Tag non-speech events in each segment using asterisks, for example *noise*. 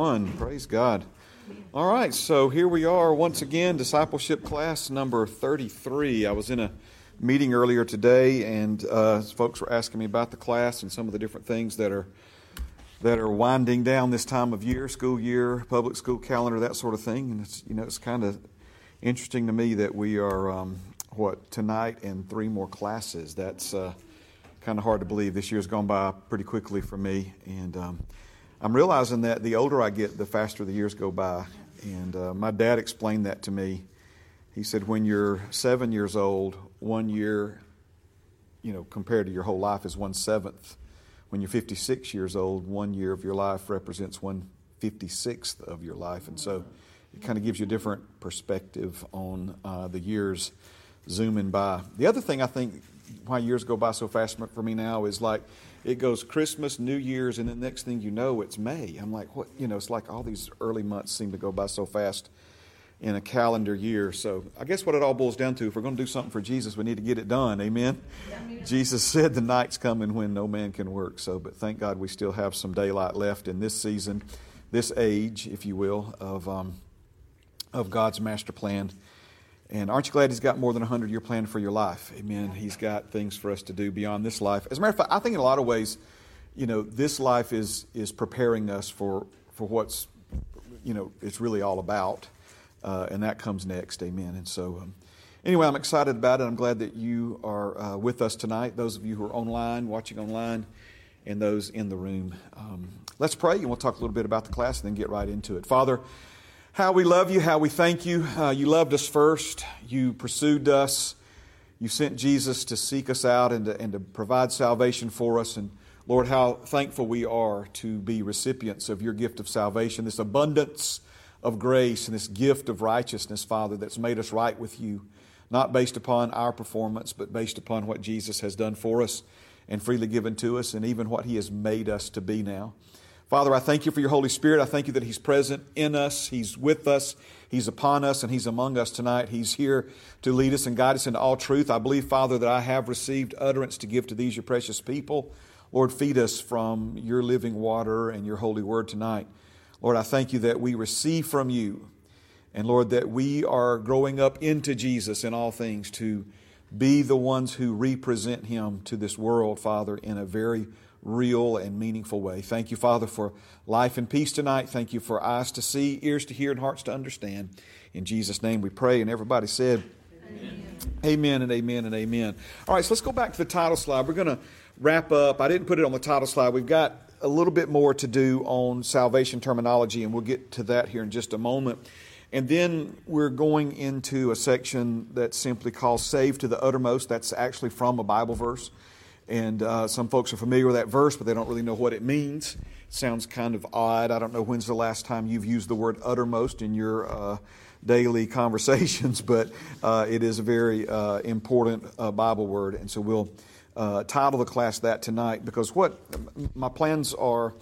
One, praise God. All right, so here we are once again, discipleship class number 33. I was in a meeting earlier today, and uh, folks were asking me about the class and some of the different things that are that are winding down this time of year, school year, public school calendar, that sort of thing. And it's you know it's kind of interesting to me that we are um, what tonight and three more classes. That's uh, kind of hard to believe. This year's gone by pretty quickly for me, and um, I'm realizing that the older I get, the faster the years go by. And uh, my dad explained that to me. He said, when you're seven years old, one year, you know, compared to your whole life is one seventh. When you're 56 years old, one year of your life represents one 56th of your life. And so it kind of gives you a different perspective on uh, the years zooming by. The other thing I think why years go by so fast for me now is like it goes Christmas, New Year's, and the next thing you know, it's May. I'm like, what? You know, it's like all these early months seem to go by so fast in a calendar year. So I guess what it all boils down to, if we're going to do something for Jesus, we need to get it done. Amen. Yeah. Jesus said the night's coming when no man can work. So, but thank God we still have some daylight left in this season, this age, if you will, of um, of God's master plan. And aren't you glad He's got more than a 100 year plan for your life? Amen. He's got things for us to do beyond this life. As a matter of fact, I think in a lot of ways, you know, this life is, is preparing us for, for what's, you know, it's really all about. Uh, and that comes next. Amen. And so, um, anyway, I'm excited about it. I'm glad that you are uh, with us tonight, those of you who are online, watching online, and those in the room. Um, let's pray, and we'll talk a little bit about the class and then get right into it. Father, how we love you, how we thank you. Uh, you loved us first, you pursued us, you sent Jesus to seek us out and to, and to provide salvation for us. And Lord, how thankful we are to be recipients of your gift of salvation, this abundance of grace and this gift of righteousness, Father, that's made us right with you, not based upon our performance, but based upon what Jesus has done for us and freely given to us, and even what he has made us to be now. Father, I thank you for your Holy Spirit. I thank you that He's present in us, He's with us, He's upon us, and He's among us tonight. He's here to lead us and guide us into all truth. I believe, Father, that I have received utterance to give to these, your precious people. Lord, feed us from your living water and your holy word tonight. Lord, I thank you that we receive from you. And Lord, that we are growing up into Jesus in all things to be the ones who represent him to this world, Father, in a very real and meaningful way. Thank you, Father, for life and peace tonight. Thank you for eyes to see, ears to hear, and hearts to understand. In Jesus' name we pray. And everybody said, Amen, amen and amen and amen. All right, so let's go back to the title slide. We're going to wrap up. I didn't put it on the title slide. We've got a little bit more to do on salvation terminology, and we'll get to that here in just a moment. And then we're going into a section that's simply called Save to the Uttermost. That's actually from a Bible verse. And uh, some folks are familiar with that verse, but they don't really know what it means. Sounds kind of odd. I don't know when's the last time you've used the word uttermost in your uh, daily *laughs* conversations, but uh, it is a very uh, important uh, Bible word. And so we'll uh, title the class that tonight because what my plans are.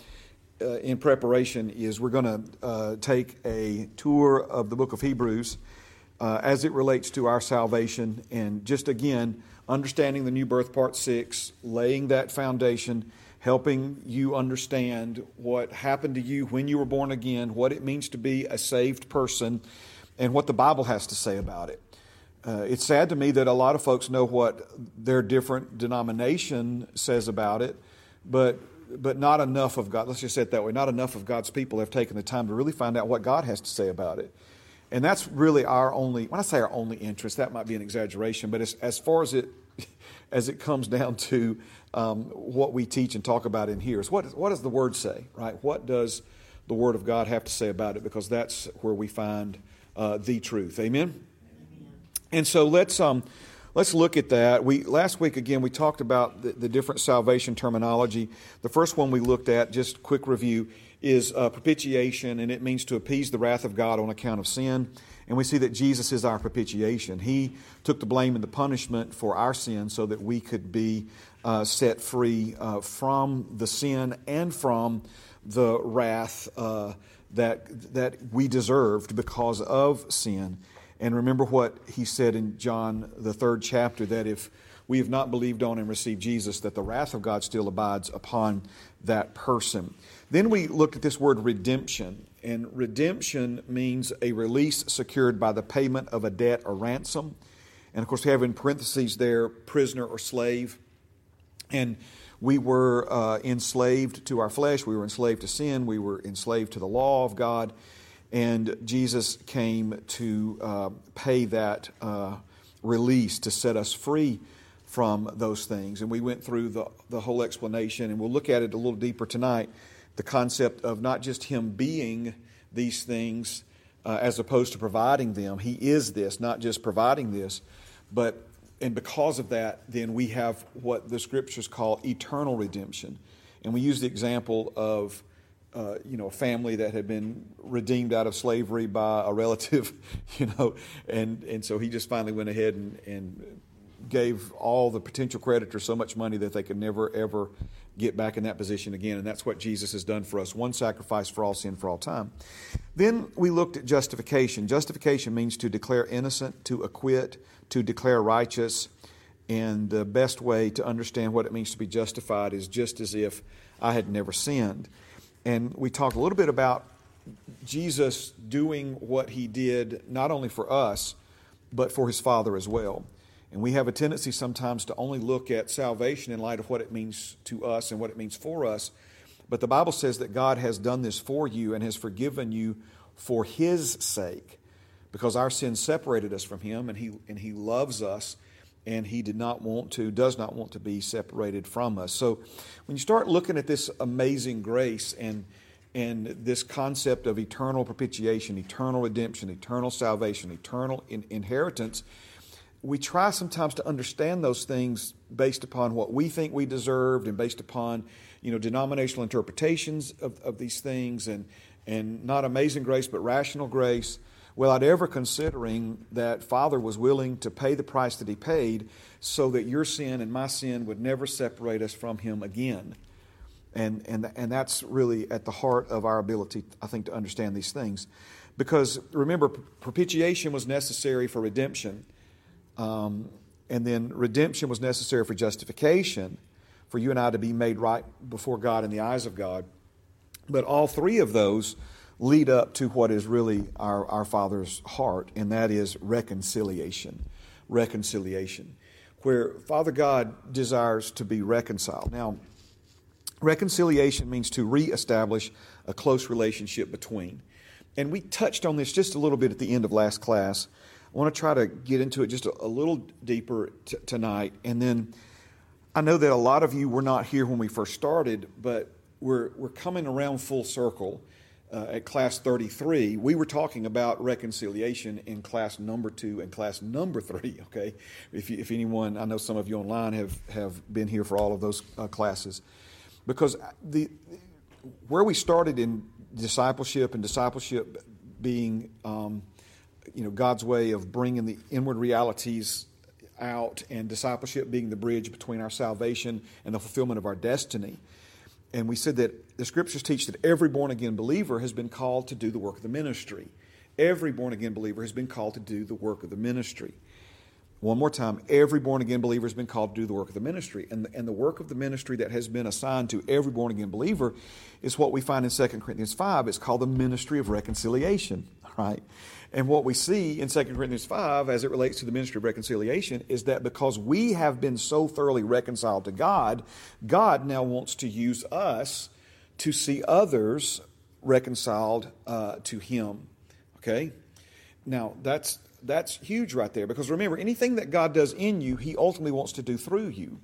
in preparation, is we're going to take a tour of the book of Hebrews as it relates to our salvation, and just again understanding the new birth, part six, laying that foundation, helping you understand what happened to you when you were born again, what it means to be a saved person, and what the Bible has to say about it. Uh, it's sad to me that a lot of folks know what their different denomination says about it, but but not enough of God. Let's just say it that way. Not enough of God's people have taken the time to really find out what God has to say about it. And that's really our only, when I say our only interest, that might be an exaggeration, but as, as far as it, *laughs* as it comes down to um, what we teach and talk about in here, is what, what does the Word say, right? What does the Word of God have to say about it? Because that's where we find uh, the truth. Amen? Amen? And so let's, um, let's look at that. We, last week, again, we talked about the, the different salvation terminology. The first one we looked at, just quick review, is uh, propitiation, and it means to appease the wrath of God on account of sin. And we see that Jesus is our propitiation. He took the blame and the punishment for our sin so that we could be uh, set free uh, from the sin and from the wrath uh, that, that we deserved because of sin. And remember what he said in John, the third chapter, that if we have not believed on and received Jesus, that the wrath of God still abides upon that person. Then we looked at this word redemption, and redemption means a release secured by the payment of a debt or ransom. And of course, we have in parentheses there prisoner or slave. And we were uh, enslaved to our flesh, we were enslaved to sin, we were enslaved to the law of God. And Jesus came to uh, pay that uh, release to set us free from those things. And we went through the, the whole explanation, and we'll look at it a little deeper tonight the concept of not just Him being these things uh, as opposed to providing them. He is this, not just providing this, but and because of that, then we have what the scriptures call eternal redemption. And we use the example of uh, you know, a family that had been redeemed out of slavery by a relative, *laughs* you know, and, and so he just finally went ahead and, and gave all the potential creditors so much money that they could never, ever get back in that position again. And that's what Jesus has done for us one sacrifice for all sin for all time. Then we looked at justification. Justification means to declare innocent, to acquit, to declare righteous. And the best way to understand what it means to be justified is just as if I had never sinned. And we talked a little bit about Jesus doing what he did not only for us, but for his Father as well. And we have a tendency sometimes to only look at salvation in light of what it means to us and what it means for us. But the Bible says that God has done this for you and has forgiven you for His sake because our sins separated us from Him and He, and he loves us and He did not want to, does not want to be separated from us. So when you start looking at this amazing grace and and this concept of eternal propitiation, eternal redemption, eternal salvation, eternal in- inheritance, we try sometimes to understand those things based upon what we think we deserved and based upon you know denominational interpretations of, of these things and and not amazing grace but rational grace. Without ever considering that father was willing to pay the price that he paid so that your sin and my sin would never separate us from him again. And and and that's really at the heart of our ability i think to understand these things. Because remember propitiation was necessary for redemption um, and then redemption was necessary for justification, for you and I to be made right before God in the eyes of God. But all three of those lead up to what is really our, our Father's heart, and that is reconciliation. Reconciliation. Where Father God desires to be reconciled. Now, reconciliation means to reestablish a close relationship between. And we touched on this just a little bit at the end of last class. I want to try to get into it just a, a little deeper t- tonight. And then I know that a lot of you were not here when we first started, but we're, we're coming around full circle. Uh, at class 33, we were talking about reconciliation in class number two and class number three. *laughs* Okay, if, you, if anyone, I know some of you online have have been here for all of those uh, classes, because the where we started in discipleship and discipleship being um, you know, God's way of bringing the inward realities out and discipleship being the bridge between our salvation and the fulfillment of our destiny. And we said that the scriptures teach that every born again believer has been called to do the work of the ministry. Every born again believer has been called to do the work of the ministry. One more time, every born again believer has been called to do the work of the ministry. And the, and the work of the ministry that has been assigned to every born again believer is what we find in 2 Corinthians 5. It's called the ministry of reconciliation, right? And what we see in 2 Corinthians 5 as it relates to the ministry of reconciliation is that because we have been so thoroughly reconciled to God, God now wants to use us to see others reconciled uh, to Him. Okay? Now, that's, that's huge right there because remember, anything that God does in you, He ultimately wants to do through you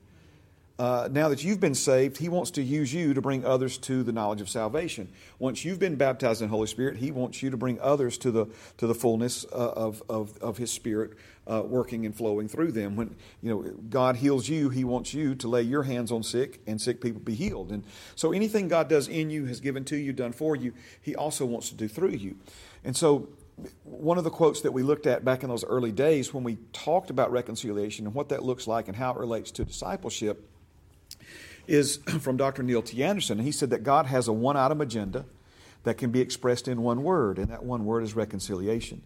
uh, now that you've been saved, He wants to use you to bring others to the knowledge of salvation. Once you've been baptized in the Holy Spirit, He wants you to bring others to the to the fullness uh, of, of, of His Spirit uh, working and flowing through them. When you know God heals you, He wants you to lay your hands on sick and sick people be healed. And so anything God does in you, has given to you, done for you, He also wants to do through you. And so one of the quotes that we looked at back in those early days when we talked about reconciliation and what that looks like and how it relates to discipleship is *clears throat* from Dr. Neil T. Anderson. He said that God has a one item agenda that can be expressed in one word, and that one word is reconciliation.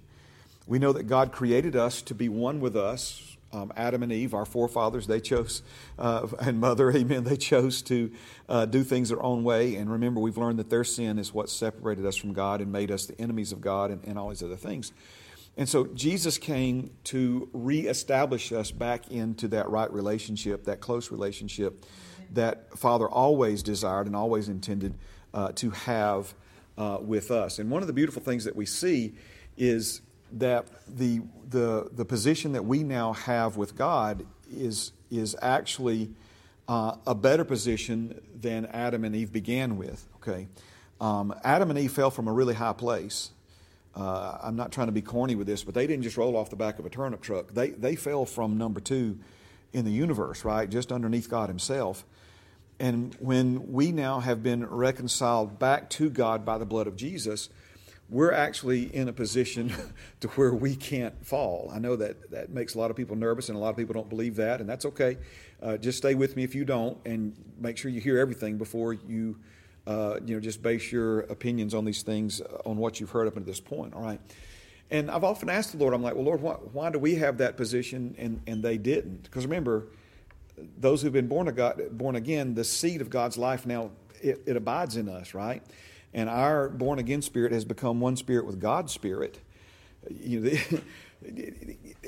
We know that God created us to be one with us um, Adam and Eve, our forefathers, they chose, uh, *laughs* and mother, *laughs* amen, they chose to uh, do things their own way. And remember, we've learned that their sin is what separated us from God and made us the enemies of God and, and all these other things. And so Jesus came to reestablish us back into that right relationship, that close relationship that Father always desired and always intended uh, to have uh, with us. And one of the beautiful things that we see is that the, the, the position that we now have with God is, is actually uh, a better position than Adam and Eve began with. Okay, um, Adam and Eve fell from a really high place. Uh, I'm not trying to be corny with this, but they didn't just roll off the back of a turnip truck. They, they fell from number two in the universe, right? Just underneath God Himself. And when we now have been reconciled back to God by the blood of Jesus, we're actually in a position *laughs* to where we can't fall. I know that that makes a lot of people nervous, and a lot of people don't believe that, and that's okay. Uh, just stay with me if you don't, and make sure you hear everything before you, uh, you know, just base your opinions on these things uh, on what you've heard up until this point. All right. And I've often asked the Lord, I'm like, well, Lord, why, why do we have that position and, and they didn't? Because remember, those who've been born, of God, born again, the seed of God's life now, it, it abides in us, right? and our born again spirit has become one spirit with God's spirit. You know, the,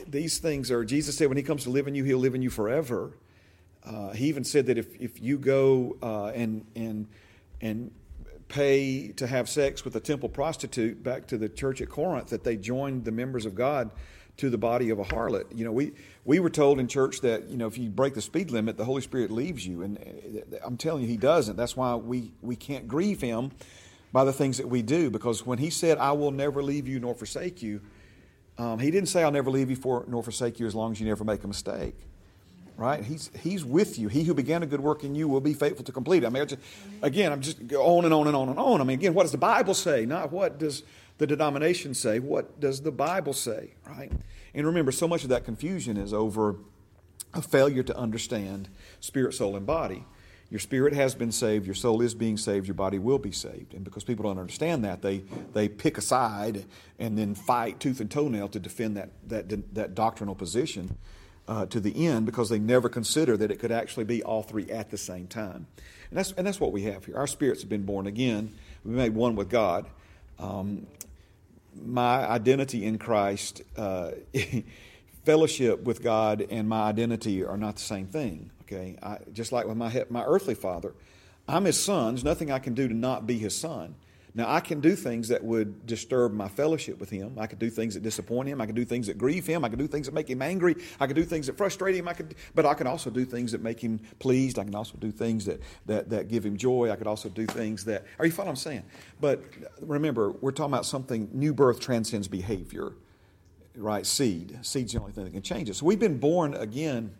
*laughs* these things are, Jesus said, when He comes to live in you, He'll live in you forever. Uh, he even said that if, if you go uh, and, and, and pay to have sex with a temple prostitute back to the church at Corinth, that they joined the members of God to the body of a harlot. You know, we, we were told in church that, you know, if you break the speed limit, the Holy Spirit leaves you. And uh, I'm telling you, He doesn't. That's why we, we can't grieve Him by the things that we do. Because when he said, I will never leave you nor forsake you, um, he didn't say, I'll never leave you for, nor forsake you as long as you never make a mistake. Right? He's, he's with you. He who began a good work in you will be faithful to complete it. I mean, just, again, I'm just on and on and on and on. I mean, again, what does the Bible say? Not what does the denomination say. What does the Bible say? Right? And remember, so much of that confusion is over a failure to understand spirit, soul, and body. Your spirit has been saved, your soul is being saved, your body will be saved. And because people don't understand that, they, they pick a side and then fight tooth and toenail to defend that, that, that doctrinal position uh, to the end because they never consider that it could actually be all three at the same time. And that's, and that's what we have here. Our spirits have been born again, we made one with God. Um, my identity in Christ, uh, *laughs* fellowship with God, and my identity are not the same thing. Okay, I, just like with my my earthly father, I'm his son. There's nothing I can do to not be his son. Now I can do things that would disturb my fellowship with him. I could do things that disappoint him. I could do things that grieve him. I could do things that make him angry. I could do things that frustrate him. I could, but I can also do things that make him pleased. I can also do things that that, that give him joy. I could also do things that. Are you following what I'm saying? But remember, we're talking about something. New birth transcends behavior, right? Seed. Seed's the only thing that can change it. So we've been born again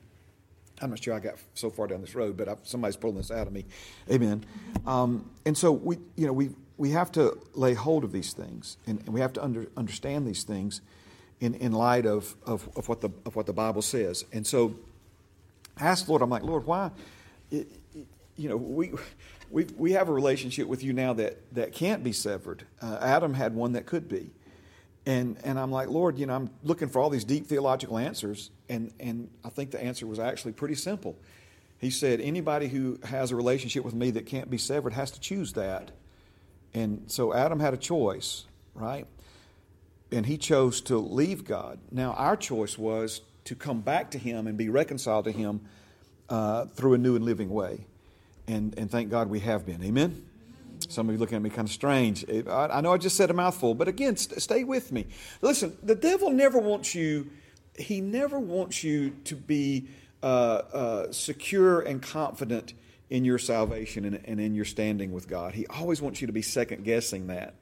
I'm not sure I got so far down this road, but I, somebody's pulling this out of me. Amen. Um, and so we, you know, we we have to lay hold of these things, and, and we have to under, understand these things in, in light of, of, of, what the of what the Bible says. And so, I asked the Lord, I'm like, Lord, why? It, you know, we we we have a relationship with you now that that can't be severed. Uh, Adam had one that could be. And, and I'm like, Lord, you know, I'm looking for all these deep theological answers. And, and I think the answer was actually pretty simple. He said, anybody who has a relationship with me that can't be severed has to choose that. And so Adam had a choice, right? And he chose to leave God. Now, our choice was to come back to him and be reconciled to him uh, through a new and living way. And, and thank God we have been. Amen? Some of you looking at me kind of strange. I know I just said a mouthful, but again, stay with me. Listen, the devil never wants you, he never wants you to be uh, uh, secure and confident in your salvation and, and in your standing with God. He always wants you to be second guessing that.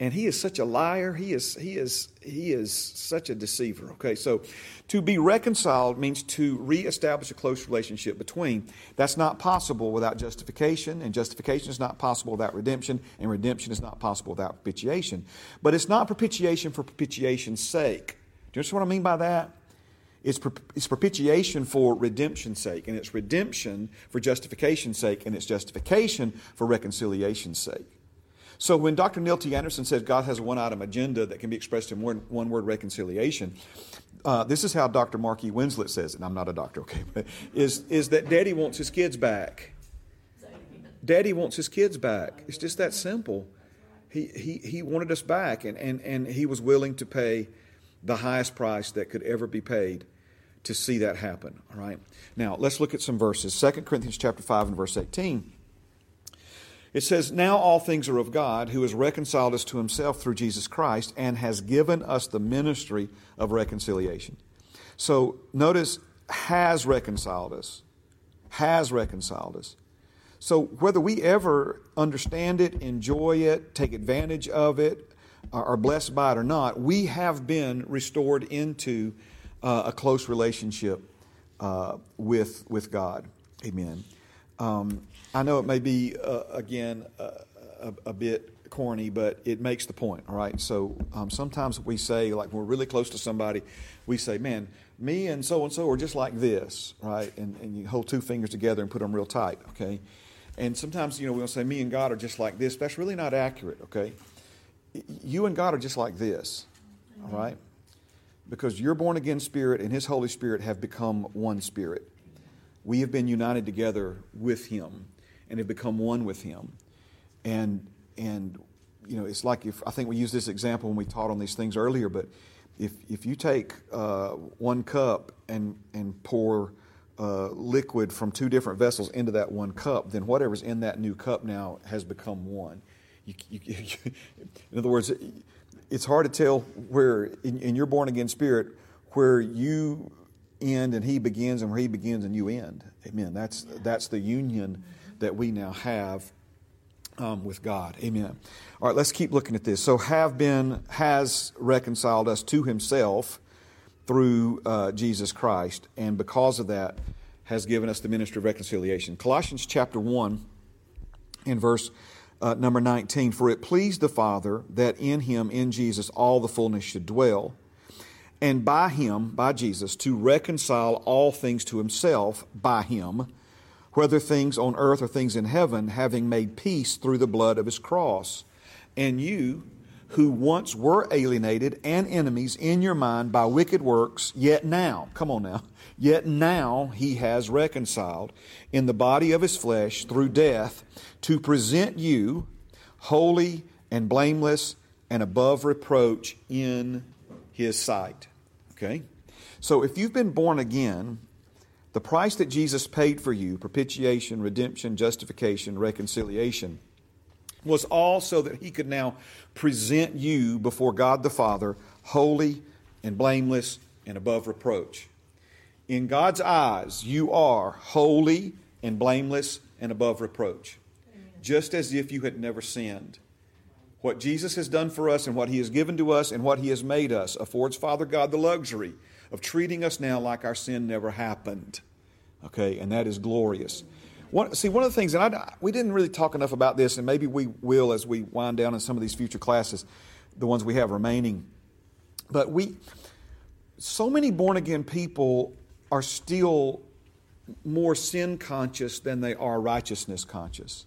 And he is such a liar. He is he is he is such a deceiver. Okay so to be reconciled means to reestablish a close relationship between. That's not possible without justification and justification is not possible without redemption and redemption is not possible without propitiation. But it's not propitiation for propitiation's sake. Do you understand what i mean by that it's, it's propitiation for redemption's sake, and it's redemption for justification's sake, and it's justification for reconciliation's sake. So when Dr. Neil T. Anderson says God has a one item agenda that can be expressed in one, one word reconciliation, uh, this is how Dr. Mark E. Winslet says it, and I'm not a doctor, okay, but is, is that daddy wants his kids back. Daddy wants his kids back. It's just that simple. He, he, he wanted us back, and, and, and he was willing to pay the highest price that could ever be paid to see that happen. All right. Now let's look at some verses. 2 Corinthians chapter 5 and verse 18. It says, Now all things are of God, who has reconciled us to himself through Jesus Christ and has given us the ministry of reconciliation. So notice, has reconciled us. Has reconciled us. So whether we ever understand it, enjoy it, take advantage of it, are blessed by it or not, we have been restored into uh, a close relationship uh, with, with God. Amen. Um, I know it may be, uh, again, a, a, bit corny, but it makes the point, all right? So um, sometimes we say, like, we're really close to somebody, we say, man, me and so and so are just like this, right? And, and you hold two fingers together and put them real tight, okay? And sometimes, you know, we'll say, me and God are just like this. That's really not accurate, okay? You and God are just like this, all right? Because your born again spirit and His Holy Spirit have become one spirit. We have been united together with Him and have become one with Him. And, and you know, it's like if I think we used this example when we taught on these things earlier, but if, if you take uh, one cup and, and pour uh, liquid from two different vessels into that one cup, then whatever's in that new cup now has become one. You, you, *laughs* you, in other words, it's hard to tell where, in, in your born again spirit, where you end and he begins and where he begins and you end. Amen. That's, that's the union that we now have um, with God. Amen. All right, let's keep looking at this. So, have been, has reconciled us to himself through uh, Jesus Christ, and because of that, has given us the ministry of reconciliation. Colossians chapter 1 in verse uh, number 19 For it pleased the Father that in him, in Jesus, all the fullness should dwell, and by him, by Jesus, to reconcile all things to himself by him whether things on earth or things in heaven, having made peace through the blood of his cross. And you, who once were alienated and enemies in your mind by wicked works, yet now, come on now, yet now he has reconciled in the body of his flesh through death to present you holy and blameless and above reproach in his sight. Okay? So if you've been born again, the price that Jesus paid for you, propitiation, redemption, justification, reconciliation, was all so that he could now present you before God the Father holy and blameless and above reproach. In God's eyes, you are holy and blameless and above reproach, just as if you had never sinned. What Jesus has done for us and what he has given to us and what he has made us affords Father God the luxury of treating us now like our sin never happened. Okay, and that is glorious. One, see, one of the things, and I, we didn't really talk enough about this, and maybe we will as we wind down in some of these future classes, the ones we have remaining. But we, so many born again people are still more sin conscious than they are righteousness conscious.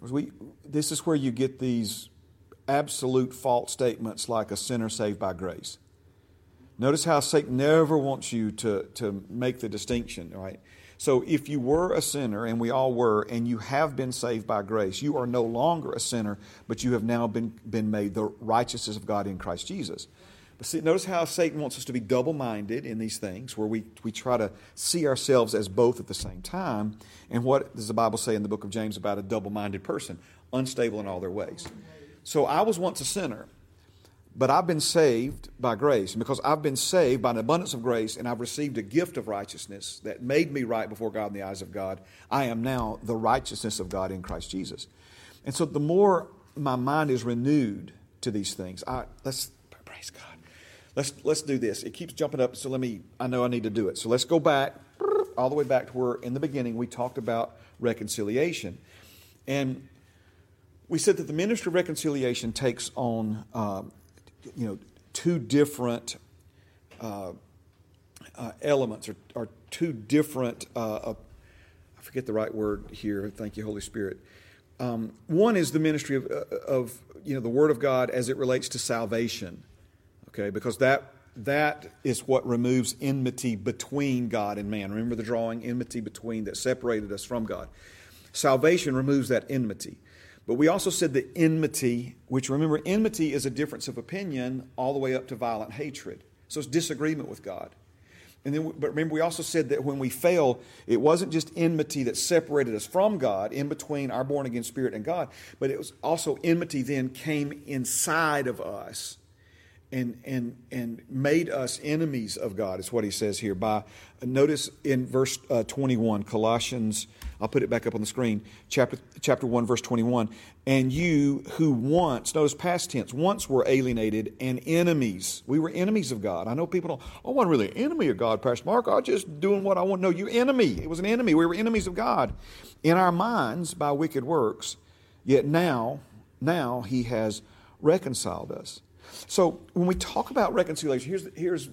We, this is where you get these absolute false statements like a sinner saved by grace. Notice how Satan never wants you to, to make the distinction, right? So if you were a sinner, and we all were, and you have been saved by grace, you are no longer a sinner, but you have now been, been made the righteousness of God in Christ Jesus. But see, notice how Satan wants us to be double minded in these things, where we, we try to see ourselves as both at the same time. And what does the Bible say in the book of James about a double minded person? Unstable in all their ways. So I was once a sinner. But I've been saved by grace. And because I've been saved by an abundance of grace and I've received a gift of righteousness that made me right before God in the eyes of God, I am now the righteousness of God in Christ Jesus. And so the more my mind is renewed to these things, I, let's praise God. Let's, let's do this. It keeps jumping up, so let me, I know I need to do it. So let's go back, all the way back to where in the beginning we talked about reconciliation. And we said that the ministry of reconciliation takes on um, you know, two different uh, uh, elements or, or, two different, uh, I forget the right word here, thank you, Holy Spirit. um, one is the ministry of, uh, of you know the Word of God as it relates to salvation, okay, because that that is what removes enmity between God and man. Remember the drawing enmity between that separated us from God. Salvation removes that enmity. But we also said that enmity, which remember, enmity is a difference of opinion all the way up to violent hatred. So it's disagreement with God. And then, but remember, we also said that when we fail, it wasn't just enmity that separated us from God, in between our born again spirit and God, but it was also enmity then came inside of us and, and, and made us enemies of God, is what he says here. By Notice in verse uh, 21, Colossians, I'll put it back up on the screen, chapter, chapter 1, verse 21. And you who once, notice past tense, once were alienated and enemies. We were enemies of God. I know people don't, oh, I'm really an enemy of God, Pastor Mark. I'm just doing what I want. No, you enemy. It was an enemy. We were enemies of God in our minds by wicked works. Yet now, now he has reconciled us so when we talk about reconciliation, here's, here's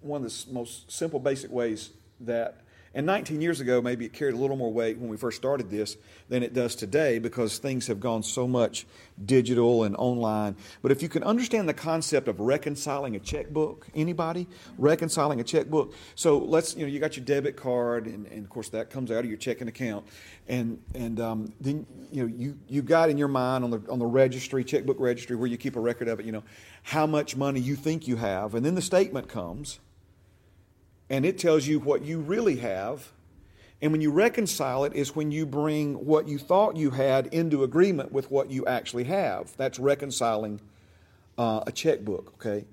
one of the most simple, basic ways that and 19 years ago, maybe it carried a little more weight when we first started this than it does today because things have gone so much digital and online. But if you can understand the concept of reconciling a checkbook, anybody reconciling a checkbook? So let's, you know, you got your debit card, and, and of course that comes out of your checking account, and and um, then you know you you got in your mind on the on the registry, checkbook registry, where you keep a record of it, you know, how much money you think you have, and then the statement comes and it tells you what you really have. And when you reconcile it, is when you bring what you thought you had into agreement with what you actually have. That's reconciling uh, a checkbook, okay?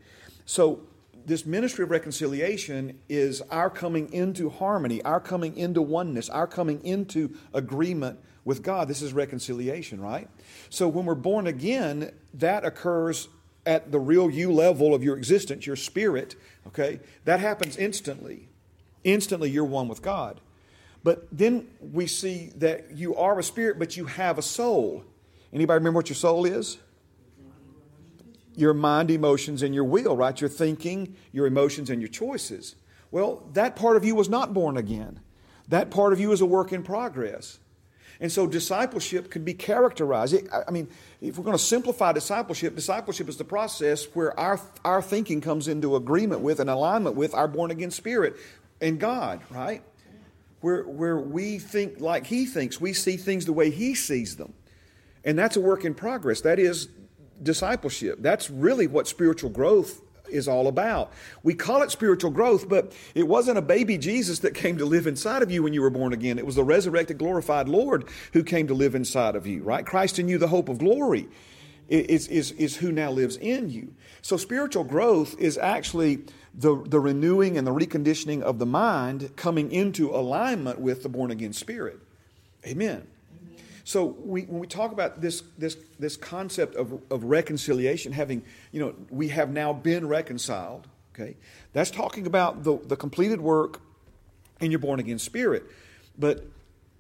So, this ministry of reconciliation is our coming into harmony, our coming into oneness, our coming into agreement with God. This is reconciliation, right? So, when we're born again, that occurs at the real you level of your existence, your spirit, okay, that happens instantly. Instantly, you're one with God. But then we see that you are a spirit, but you have a soul. Anybody remember what your soul is? Your mind, emotions, and your will, right? Your thinking, your emotions, and your choices. Well, that part of you was not born again. That part of you is a work in progress. And so discipleship could be characterized. I mean, if we're going to simplify discipleship, discipleship is the process where our, our thinking comes into agreement with and alignment with our born again spirit and God, right? Where, where we think like He thinks, we see things the way He sees them. And that's a work in progress. That is discipleship. That's really what spiritual growth is all about. We call it spiritual growth, but it wasn't a baby Jesus that came to live inside of you when you were born again. It was the resurrected, glorified Lord who came to live inside of you, right? Christ in you, the hope of glory, is, is, is who now lives in you. So spiritual growth is actually the, the renewing and the reconditioning of the mind coming into alignment with the born again spirit. Amen. So we, when we talk about this, this, this concept of, of reconciliation, having, you know, we have now been reconciled, okay, that's talking about the, the completed work in your born again spirit. But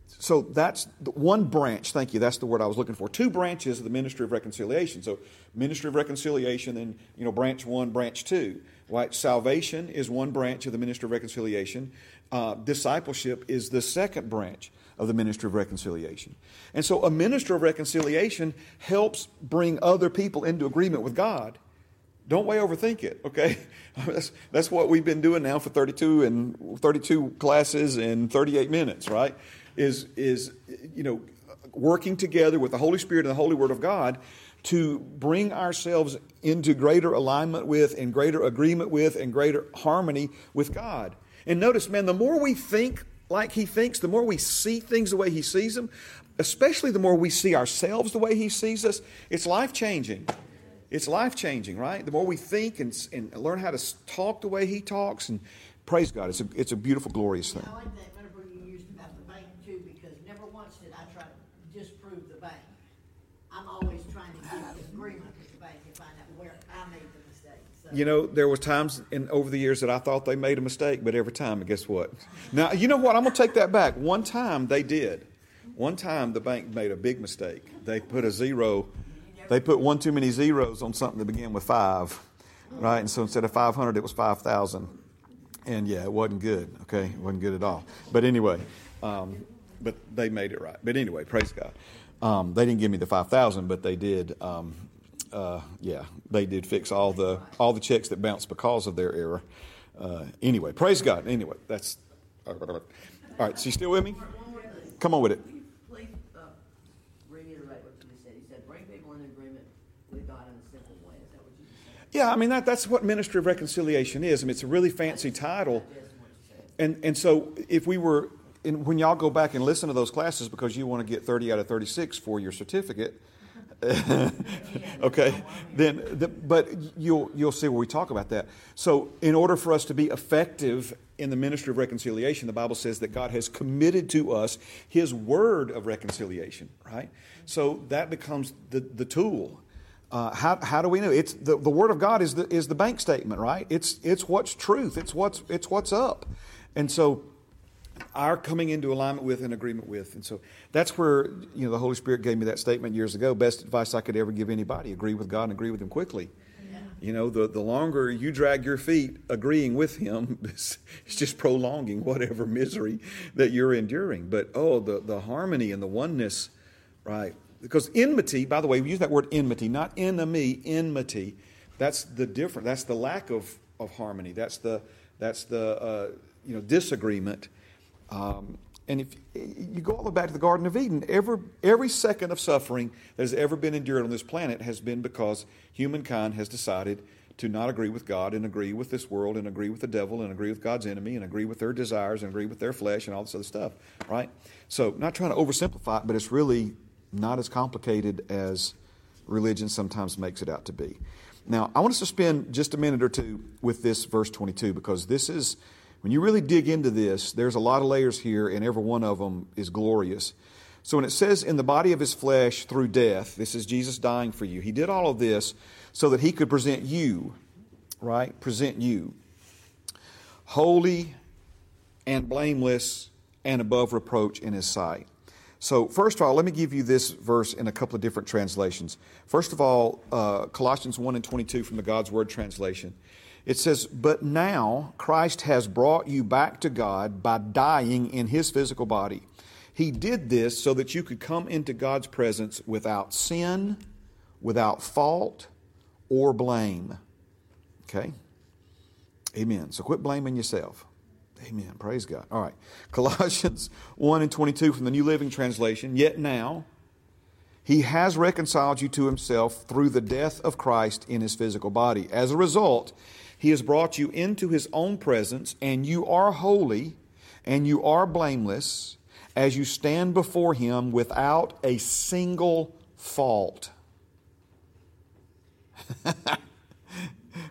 so that's one branch. Thank you. That's the word I was looking for. Two branches of the ministry of reconciliation. So ministry of reconciliation, and you know, branch one, branch two. Right. Salvation is one branch of the ministry of reconciliation. Uh, discipleship is the second branch of the ministry of reconciliation. And so a minister of reconciliation helps bring other people into agreement with God. Don't way overthink it, okay? *laughs* that's, that's what we've been doing now for 32 and 32 classes in 38 minutes, right? Is, is you know, working together with the Holy Spirit and the Holy Word of God to bring ourselves into greater alignment with and greater agreement with and greater harmony with God. And notice, man, the more we think like he thinks, the more we see things the way he sees them, especially the more we see ourselves the way he sees us, it's life changing. It's life changing, right? The more we think and, and learn how to talk the way he talks, and praise God, it's a, it's a beautiful, glorious thing. I like that metaphor you used about the bank, too, because never once did I try to disprove the bank. I'm always trying to get agreement with the bank and find out where I made the you know, there was times in over the years that I thought they made a mistake, but every time, guess what? Now, you know what? I'm going to take that back. One time they did. One time the bank made a big mistake. They put a zero. They put one too many zeros on something that began with five, right? And so instead of 500, it was 5,000. And yeah, it wasn't good. Okay, it wasn't good at all. But anyway, um, but they made it right. But anyway, praise God. Um, they didn't give me the five thousand, but they did. Um, uh, yeah, they did fix all the all the checks that bounced because of their error. Uh, anyway, praise God. Anyway, that's all right. So you still with me? Come on with it. Please uh, reiterate what you said. He said, bring people in agreement with God in a simple way. Is that what you just said? Yeah, I mean that, that's what ministry of reconciliation is. I mean it's a really fancy title, Yes, what you said. and and so if we were, and when y'all go back and listen to those classes because you want to get thirty out of thirty six for your certificate, *laughs* okay, then the, but you'll you'll see where we talk about that. So in order for us to be effective in the ministry of reconciliation, the Bible says that God has committed to us His word of reconciliation, right? So that becomes the the tool. Uh, how, how do we know? It's the, the word of God is the is the bank statement, right? It's it's what's truth. It's what's it's what's up, and so our coming into alignment with and agreement with. And so that's where, you know, the Holy Spirit gave me that statement years ago. Best advice I could ever give anybody agree with God and agree with Him quickly. You know, the, the longer you drag your feet agreeing with Him, *laughs* it's, it's just prolonging whatever misery that you're enduring. But oh, the, the harmony and the oneness, right? Because enmity, by the way, we use that word enmity, not enemy, enmity. That's the different. That's the lack of, of harmony. That's the that's the uh, you know disagreement. Um, and if you go all the way back to the Garden of Eden, every, every second of suffering that has ever been endured on this planet has been because humankind has decided to not agree with God and agree with this world and agree with the devil and agree with God's enemy and agree with their desires and agree with their flesh and all this other stuff, right? So, not trying to oversimplify it, but it's really not as complicated as religion sometimes makes it out to be. Now, I want us to spend just a minute or two with this verse 22 because this is when you really dig into this, there's a lot of layers here, and every one of them is glorious. So when it says, in the body of his flesh through death, this is Jesus dying for you. He did all of this so that he could present you, right? Present you holy and blameless and above reproach in his sight. So, first of all, let me give you this verse in a couple of different translations. First of all, uh, Colossians 1 and 22 from the God's Word translation. It says, But now Christ has brought you back to God by dying in his physical body. He did this so that you could come into God's presence without sin, without fault, or blame. Okay? Amen. So quit blaming yourself. Amen. Praise God. All right. *laughs* Colossians 1 and 22 from the New Living Translation. Yet now, he has reconciled you to himself through the death of Christ in his physical body. As a result, he has brought you into his own presence, and you are holy and you are blameless as you stand before him without a single fault. *laughs*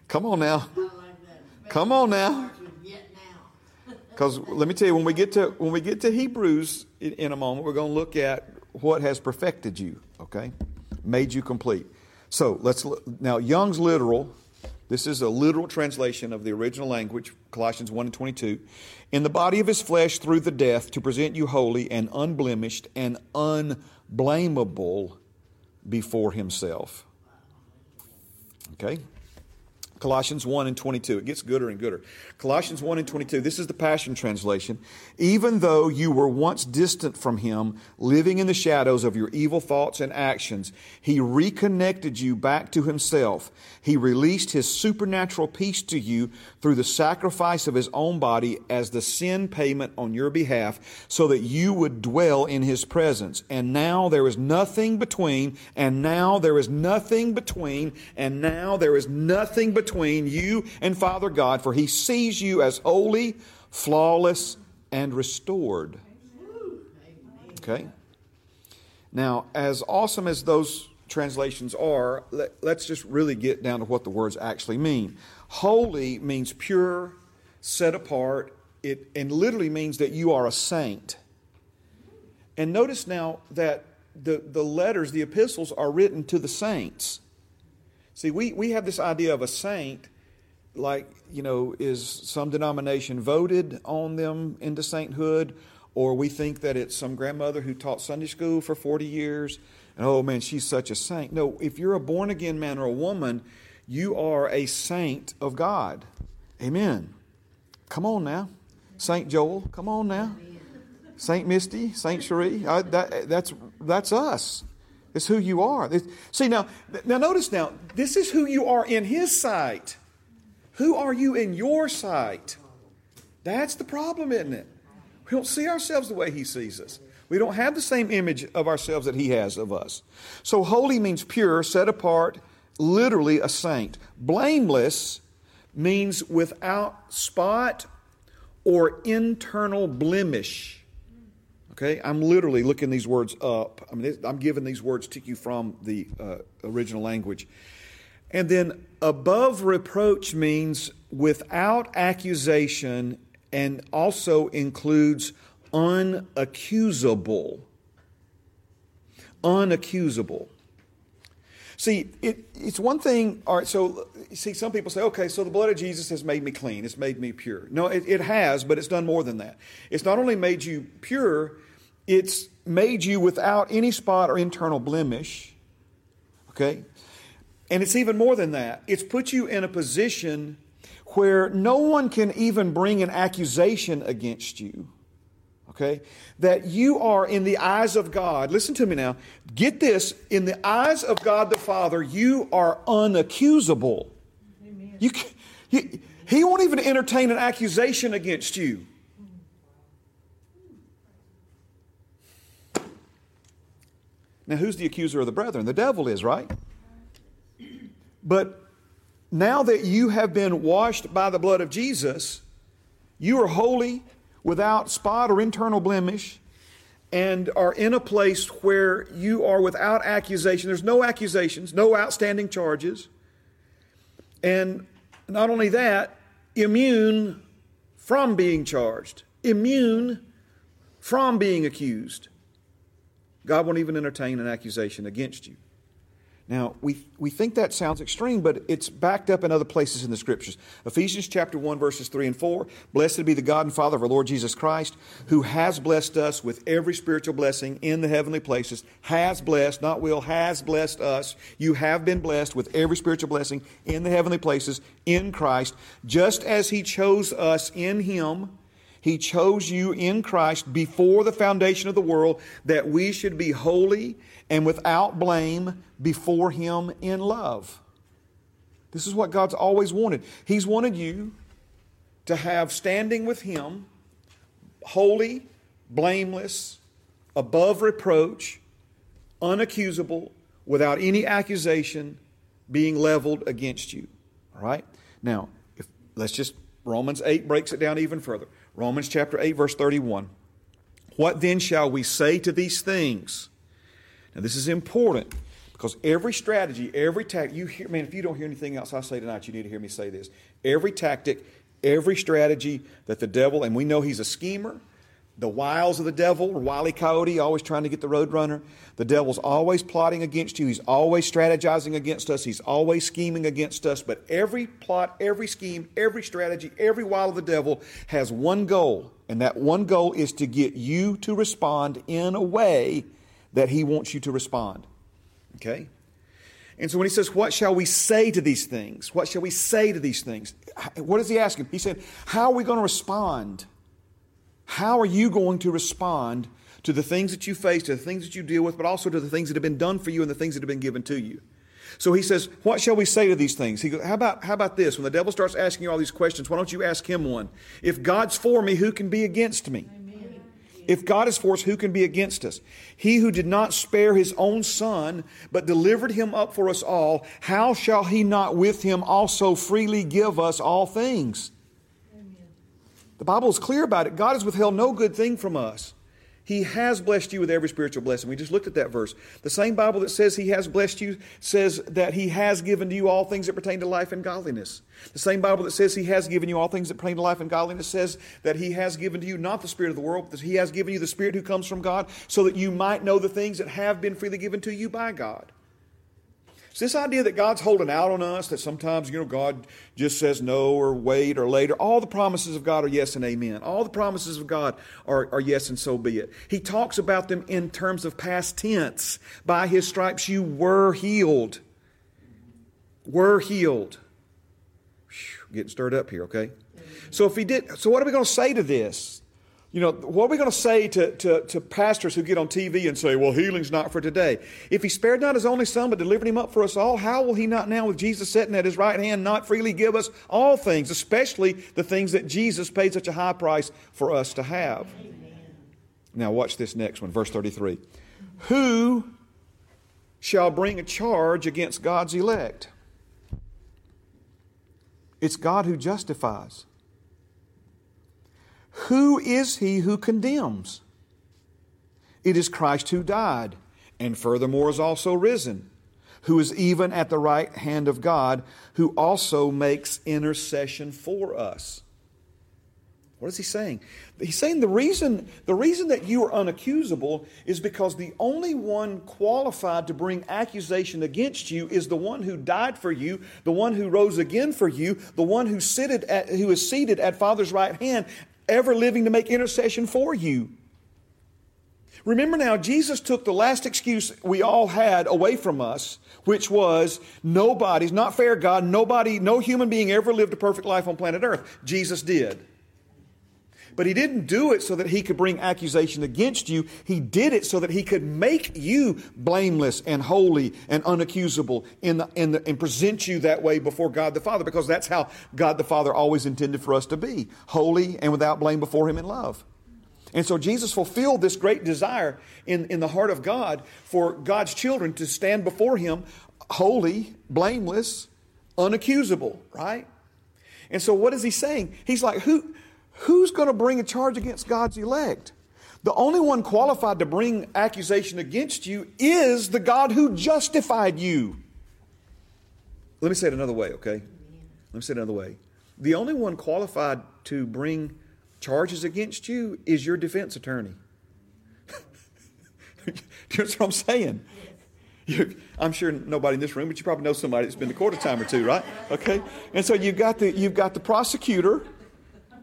Come on now. I like that. Come on now. Starts with Yet now. *laughs* Because let me tell you, when we get to when we get to Hebrews in, in a moment, we're going to look at what has perfected you. Okay, made you complete. So let's look, now Young's literal. This is a literal translation of the original language, Colossians 1 and 22. In the body of his flesh through the death to present you holy and unblemished and unblameable before himself. Okay? Colossians 1 and 22. It gets gooder and gooder. Colossians 1 and 22. This is the Passion Translation. Even though you were once distant from him, living in the shadows of your evil thoughts and actions, he reconnected you back to himself. He released his supernatural peace to you through the sacrifice of his own body as the sin payment on your behalf, so that you would dwell in his presence. And now there is nothing between, and now there is nothing between, and now there is nothing between you and Father God, for he sees you as holy, flawless, and restored. Okay? Now, as awesome as those translations are, let, us just really get down to what the words actually mean. Holy means pure, set apart, it, and literally means that you are a saint. And notice now that the, the letters, the epistles, are written to the saints. See, we, we have this idea of a saint, like, you know, is some denomination voted on them into sainthood, or we think that it's some grandmother who taught Sunday school for 40 years, and oh man, she's such a saint. No, if you're a born again man or a woman, you are a saint of God. Amen. Come on now. Saint Joel, come on now. Saint Misty, Saint Cherie. I, that, that's that's us. It's who you are. See now, now notice now. This is who you are in His sight. Who are you in your sight? That's the problem, isn't it? We don't see ourselves the way He sees us. We don't have the same image of ourselves that He has of us. So holy means pure, set apart, literally a saint. Blameless means without spot or internal blemish. Okay, I'm literally looking these words up. I mean, I'm giving these words to you from the uh, original language. And then above reproach means without accusation and also includes unaccusable. Unaccusable. See, it, it's one thing, all right, so see, some people say, okay, so the blood of Jesus has made me clean, it's made me pure. No, it, it has, but it's done more than that. It's not only made you pure, it's made you without any spot or internal blemish, okay? And it's even more than that. It's put you in a position where no one can even bring an accusation against you okay? That you are in the eyes of God. Listen to me now. Get this in the eyes of God the Father, you are unaccusable. Amen. You, you, he won't even entertain an accusation against you. Now, who's the accuser of the brethren? The devil is, right? But now that you have been washed by the blood of Jesus, you are holy, without spot or internal blemish and are in a place where you are without accusation. There's no accusations, no outstanding charges. And not only that, immune from being charged, immune from being accused. God won't even entertain an accusation against you. Now, we, we think that sounds extreme, but it's backed up in other places in the Scriptures. Ephesians chapter 1, verses 3 and 4. Blessed be the God and Father of our Lord Jesus Christ, who has blessed us with every spiritual blessing in the heavenly places. Has blessed, not will, has blessed us. You have been blessed with every spiritual blessing in the heavenly places in Christ, just as He chose us in Him. He chose you in Christ before the foundation of the world that we should be holy and without blame before Him in love. This is what God's always wanted. He's wanted you to have standing with Him, holy, blameless, above reproach, unaccusable, without any accusation being leveled against you. All right? Now, if, let's just, Romans 8 breaks it down even further. Romans chapter 8, verse 31. What then shall we say to these things? Now, this is important because every strategy, every tactic, you hear, man, if you don't hear anything else I say tonight, you need to hear me say this. Every tactic, every strategy that the devil, and we know he's a schemer, the wiles of the devil, wily coyote, always trying to get the roadrunner. The devil's always plotting against you. He's always strategizing against us. He's always scheming against us. But every plot, every scheme, every strategy, every wile of the devil has one goal. And that one goal is to get you to respond in a way that he wants you to respond. Okay? And so when he says, What shall we say to these things? What shall we say to these things? What is he asking? He said, How are we going to respond? How are you going to respond to the things that you face, to the things that you deal with, but also to the things that have been done for you and the things that have been given to you? So he says, What shall we say to these things? He goes, how about, how about this? When the devil starts asking you all these questions, why don't you ask him one? If God's for me, who can be against me? If God is for us, who can be against us? He who did not spare his own son, but delivered him up for us all, how shall he not with him also freely give us all things? The Bible is clear about it. God has withheld no good thing from us. He has blessed you with every spiritual blessing. We just looked at that verse. The same Bible that says He has blessed you says that He has given to you all things that pertain to life and godliness. The same Bible that says He has given you all things that pertain to life and godliness says that He has given to you not the Spirit of the world, but He has given you the Spirit who comes from God so that you might know the things that have been freely given to you by God. So this idea that God's holding out on us, that sometimes, you know, God just says no or wait or later, all the promises of God are yes and amen. All the promises of God are, are yes and so be it. He talks about them in terms of past tense. By his stripes you were healed. Were healed. Whew, getting stirred up here, okay? So if he did, so what are we going to say to this? You know, what are we going to say to, to, to pastors who get on TV and say, well, healing's not for today? If he spared not his only son, but delivered him up for us all, how will he not now, with Jesus sitting at his right hand, not freely give us all things, especially the things that Jesus paid such a high price for us to have? Amen. Now, watch this next one, verse 33. Who shall bring a charge against God's elect? It's God who justifies. Who is he who condemns? It is Christ who died, and furthermore is also risen, who is even at the right hand of God, who also makes intercession for us. What is he saying? He's saying the reason, the reason that you are unaccusable is because the only one qualified to bring accusation against you is the one who died for you, the one who rose again for you, the one who, at, who is seated at Father's right hand, ever living to make intercession for you. Remember now, Jesus took the last excuse we all had away from us, which was nobody's not fair, God, nobody, no human being ever lived a perfect life on planet Earth. Jesus did. But he didn't do it so that he could bring accusation against you. He did it so that he could make you blameless and holy and unaccusable in the, in the, and present you that way before God the Father, because that's how God the Father always intended for us to be holy and without blame before him in love. And so Jesus fulfilled this great desire in, in the heart of God for God's children to stand before him holy, blameless, unaccusable, right? And so what is he saying? He's like, who Who's going to bring a charge against God's elect? The only one qualified to bring accusation against you is the God who justified you. Let me say it another way, okay? Let me say it another way. The only one qualified to bring charges against you is your defense attorney. Do you know what I'm saying? I'm sure nobody in this room, but you probably know somebody that's been to court a time or two, right? Okay? And so you've got the, you've got the prosecutor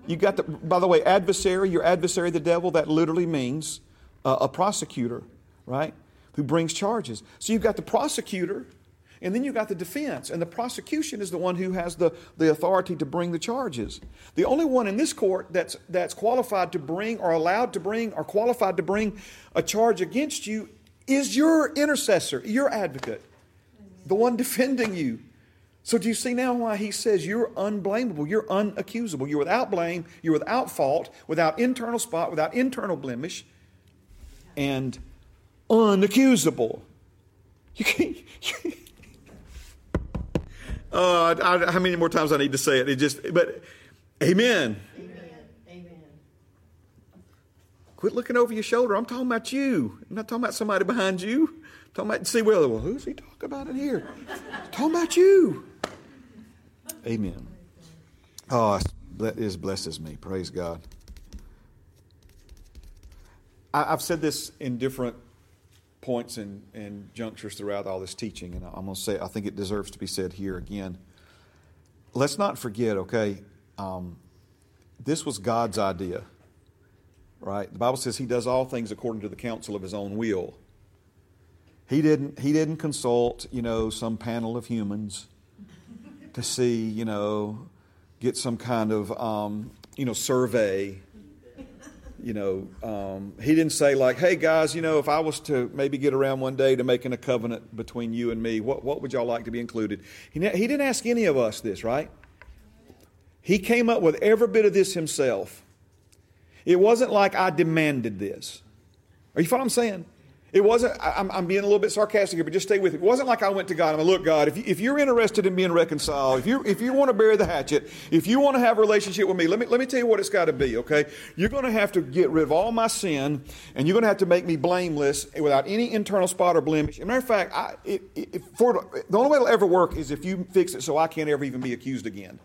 you got the, by the way, adversary, your adversary, the devil, that literally means uh, a prosecutor, right? Who brings charges. So you've got the prosecutor, and then you've got the defense. And the prosecution is the one who has the, the authority to bring the charges. The only one in this court that's, that's qualified to bring, or allowed to bring, or qualified to bring a charge against you is your intercessor, your advocate, the one defending you. So, do you see now why he says you're unblameable, you're unaccusable, you're without blame, you're without fault, without internal spot, without internal blemish, and unaccusable? You can't. *laughs* uh, I, how many more times I need to say it? It just, but, amen. Amen. Amen. Quit looking over your shoulder. I'm talking about you. I'm not talking about somebody behind you. Talking about, see, well, well, who's he talking about in here? Talking about you. Amen. Oh, that is blesses me. Praise God. I, have said this in different points and, and junctures throughout all this teaching, and I'm going to say I think it deserves to be said here again. Let's not forget, okay, um, this was God's idea, right? The Bible says He does all things according to the counsel of His own will. He didn't, he didn't consult, you know, some panel of humans to see, you know, get some kind of, um, you know, survey. You know, um, he didn't say like, "Hey guys, you know, if I was to maybe get around one day to making a covenant between you and me, what what would y'all like to be included?" He he didn't ask any of us this, right? He came up with every bit of this himself. It wasn't like I demanded this. Are you following what I'm saying? It wasn't, I'm, I'm, being a little bit sarcastic here, but just stay with it. It wasn't like I went to God and I look, God, if, you, if you're interested in being reconciled, if you, if you want to bury the hatchet, if you want to have a relationship with me, let me, let me tell you what it's got to be, okay? You're going to have to get rid of all my sin and you're going to have to make me blameless without any internal spot or blemish. As a matter of fact, I, it, it, for, the only way it'll ever work is if you fix it so I can't ever even be accused again.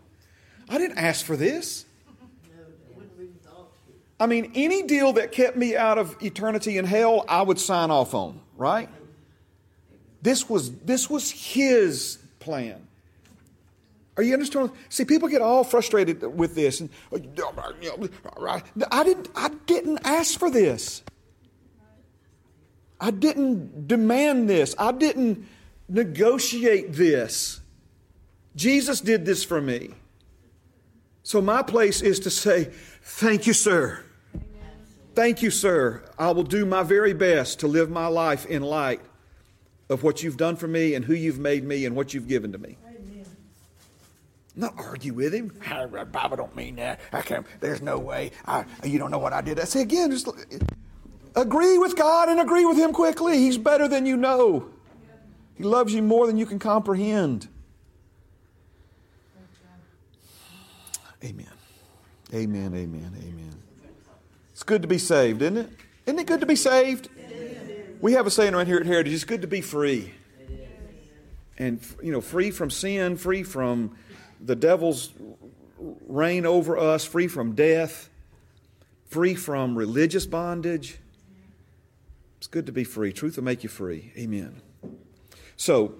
I didn't ask for this. I mean, any deal that kept me out of eternity in hell, I would sign off on, right? This was, this was his plan. Are you understanding? See, people get all frustrated with this. And, I didn't, I didn't ask for this. I didn't demand this. I didn't negotiate this. Jesus did this for me. So my place is to say, Thank you, sir. Thank you, sir. I will do my very best to live my life in light of what you've done for me and who you've made me and what you've given to me. Amen. Not argue with him. The Bible don't mean that. I can't. There's no way. I, you don't know what I did. I say again, just agree with God and agree with Him quickly. He's better than you know. He loves you more than you can comprehend. Amen. Amen. Amen. Amen. It's good to be saved, isn't it? Isn't it good to be saved? We have a saying around here at Heritage it's good to be free. And, you know, free from sin, free from the devil's reign over us, free from death, free from religious bondage. It's good to be free. Truth will make you free. Amen. So,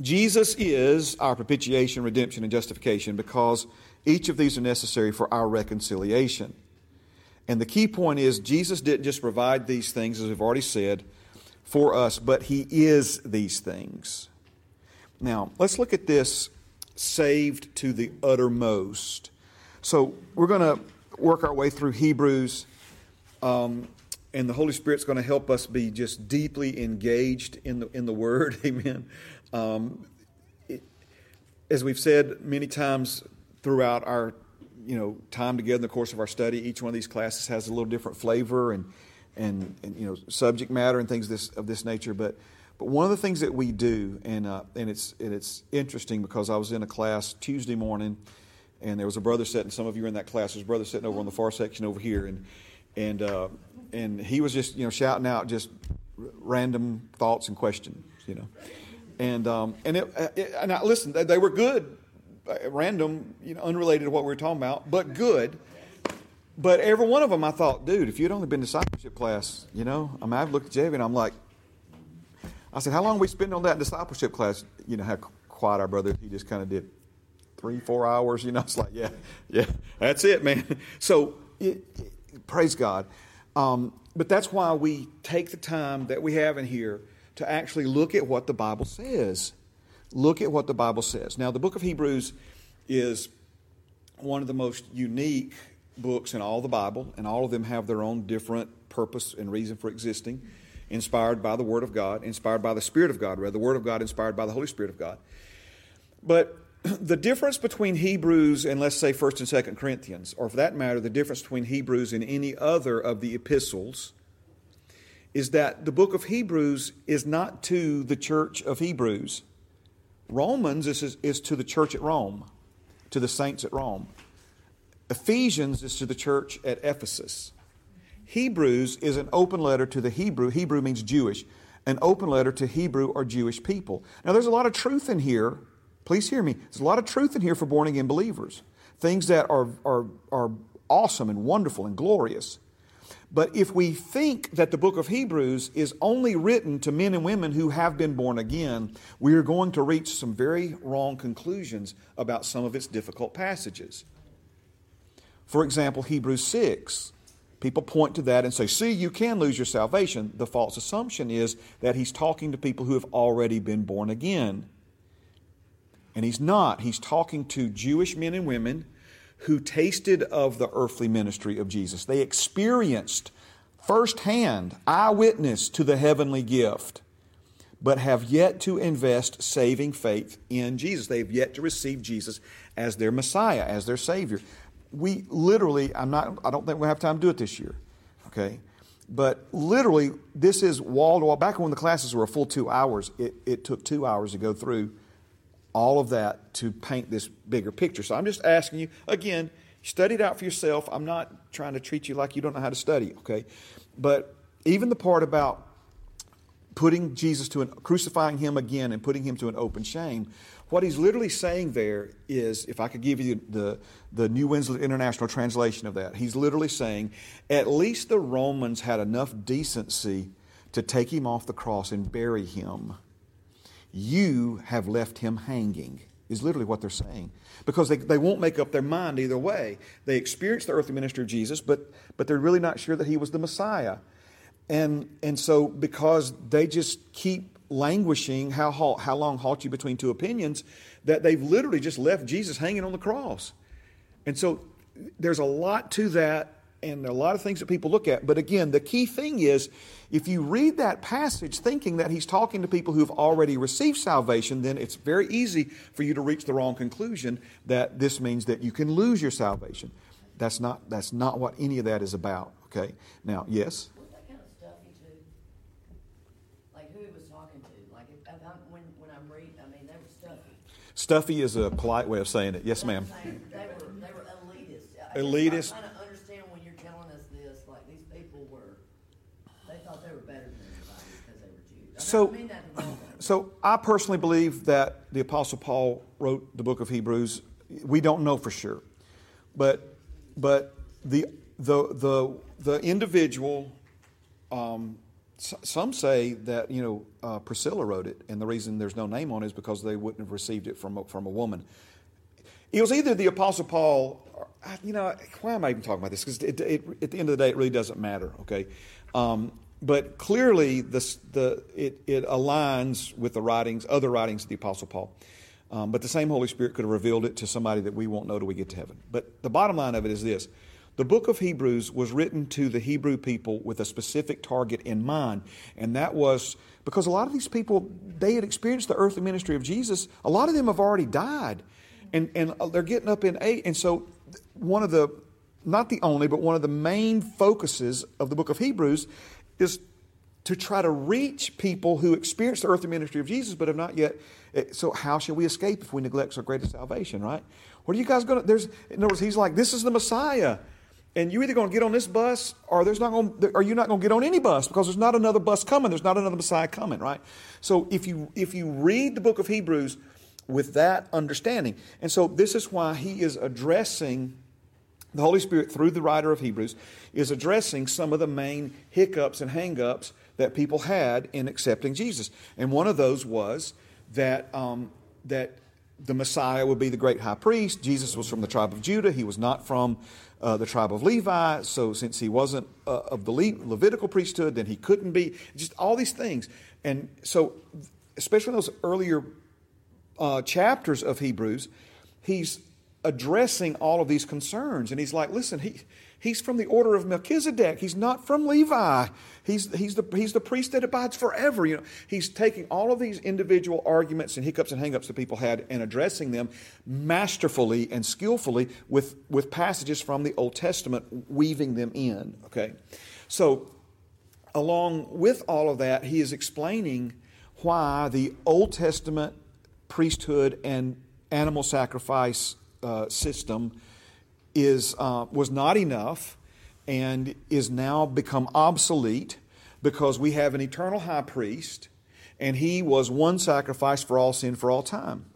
Jesus is our propitiation, redemption, and justification because each of these are necessary for our reconciliation. And the key point is Jesus didn't just provide these things, as we've already said, for us, but He is these things. Now, let's look at this saved to the uttermost. So, we're going to work our way through Hebrews, um, and the Holy Spirit's going to help us be just deeply engaged in the, in the Word. *laughs* Amen. Um, it, as we've said many times throughout our you know time together in the course of our study. Each one of these classes has a little different flavor and and, and you know subject matter and things of this of this nature. But but one of the things that we do, and uh, and it's and it's interesting because I was in a class Tuesday morning, and there was a brother sitting. Some of you were in that class. There's a brother sitting over on the far section over here, and and uh, and he was just you know shouting out just random thoughts and questions, you know, and um, and it, it and I, listen, they were good uh, random, you know, unrelated to what we are talking about, but good. But every one of them, I thought, dude, if you'd only been discipleship class, you know, I mean, I've looked at Javi and I'm like, I said, how long we spend on that discipleship class? You know, how quiet our brother, he just kind of did three, four hours, you know, it's like, yeah, yeah, that's it, man. *laughs* So, it, it, praise God. Um, but that's why we take the time that we have in here to actually look at what the Bible says look at what the Bible says. Now, the book of Hebrews is one of the most unique books in all the Bible, and all of them have their own different purpose and reason for existing, inspired by the Word of God, inspired by the Spirit of God, rather, the Word of God inspired by the Holy Spirit of God. But *clears throat* the difference between Hebrews and, let's say, 1st and 2nd Corinthians, or for that matter, the difference between Hebrews and any other of the epistles, is that the book of Hebrews is not to the church of Hebrews Romans is, is to the church at Rome, to the saints at Rome. Ephesians is to the church at Ephesus. Hebrews is an open letter to the Hebrew. Hebrew means Jewish. An open letter to Hebrew or Jewish people. Now, there's a lot of truth in here. Please hear me. There's a lot of truth in here for born again believers. Things that are, are, are awesome and wonderful and glorious. But if we think that the book of Hebrews is only written to men and women who have been born again, we are going to reach some very wrong conclusions about some of its difficult passages. For example, Hebrews 6. People point to that and say, see, you can lose your salvation. The false assumption is that he's talking to people who have already been born again. And he's not. He's talking to Jewish men and women who tasted of the earthly ministry of Jesus. They experienced firsthand, eyewitness to the heavenly gift, but have yet to invest saving faith in Jesus. They have yet to receive Jesus as their Messiah, as their Savior. We literally, I'm not, I don't think we'll have time to do it this year, okay? But literally, this is wall to wall. Back when the classes were a full two hours, it, it took two hours to go through all of that to paint this bigger picture. So I'm just asking you, again, study it out for yourself. I'm not trying to treat you like you don't know how to study, okay? But even the part about putting Jesus to an, crucifying him again and putting him to an open shame, what he's literally saying there is, if I could give you the, the New Winslow International translation of that, he's literally saying, at least the Romans had enough decency to take him off the cross and bury him you have left him hanging, is literally what they're saying. Because they, they won't make up their mind either way. They experience the earthly ministry of Jesus, but, but they're really not sure that he was the Messiah. And, and so, because they just keep languishing, how, halt, how long halt you between two opinions, that they've literally just left Jesus hanging on the cross. And so, there's a lot to that and there are a lot of things that people look at. But again, the key thing is if you read that passage thinking that he's talking to people who've already received salvation, then it's very easy for you to reach the wrong conclusion that this means that you can lose your salvation. That's not, that's not what any of that is about. Okay? Now, yes? Was that kind of stuffy too? Like who he was talking to? Like if, if I'm, when, when I'm reading, I mean, they were stuffy. Stuffy is a polite way of saying it. Yes, ma'am. They were, they were elitist. Elitist. I'm trying to understand when you're telling us this, like these people were, they thought they were better than everybody because they were Jews. I So-. So I personally believe that the Apostle Paul wrote the book of Hebrews. We don't know for sure, but but the the the the individual. Um, some say that you know uh, Priscilla wrote it, and the reason there's no name on it is because they wouldn't have received it from a, from a woman. It was either the Apostle Paul, or, you know, why am I even talking about this? Because at the end of the day, it really doesn't matter, okay? Um, but clearly, this, the, it, it aligns with the writings, other writings of the Apostle Paul. Um, but the same Holy Spirit could have revealed it to somebody that we won't know till we get to heaven. But the bottom line of it is this the book of Hebrews was written to the Hebrew people with a specific target in mind, and that was because a lot of these people, they had experienced the earthly ministry of Jesus. A lot of them have already died and and they're getting up in age. And so, one of the not the only, but one of the main focuses of the book of Hebrews is to try to reach people who experience the earthly ministry of Jesus but have not yet. eh, So, how shall we escape if we neglect so great a salvation? Right? What are you guys going to? There's in other words, he's like, this is the Messiah. And you're either going to get on this bus, or there's not going, to, or you're not going to get on any bus because there's not another bus coming. There's not another Messiah coming, right? So if you if you read the book of Hebrews with that understanding. And so this is why he is addressing the Holy Spirit through the writer of Hebrews is addressing some of the main hiccups and hangups that people had in accepting Jesus. And one of those was that um, that the Messiah would be the great high priest. Jesus was from the tribe of Judah. He was not from uh, the tribe of Levi. So since he wasn't uh, of the Le- Levitical priesthood, then he couldn't be. Just all these things. And so, especially in those earlier uh, chapters of Hebrews, he's addressing all of these concerns. And he's like, listen, he, he's from the order of Melchizedek. He's not from Levi. He's, he's, the, he's the priest that abides forever. You know, he's taking all of these individual arguments and hiccups and hangups that people had and addressing them masterfully and skillfully with, with passages from the Old Testament, weaving them in. Okay? So, along with all of that, he is explaining why the Old Testament priesthood and animal sacrifice uh, system is, uh, was not enough and is now become obsolete because we have an eternal high priest and he was one sacrifice for all sin for all time.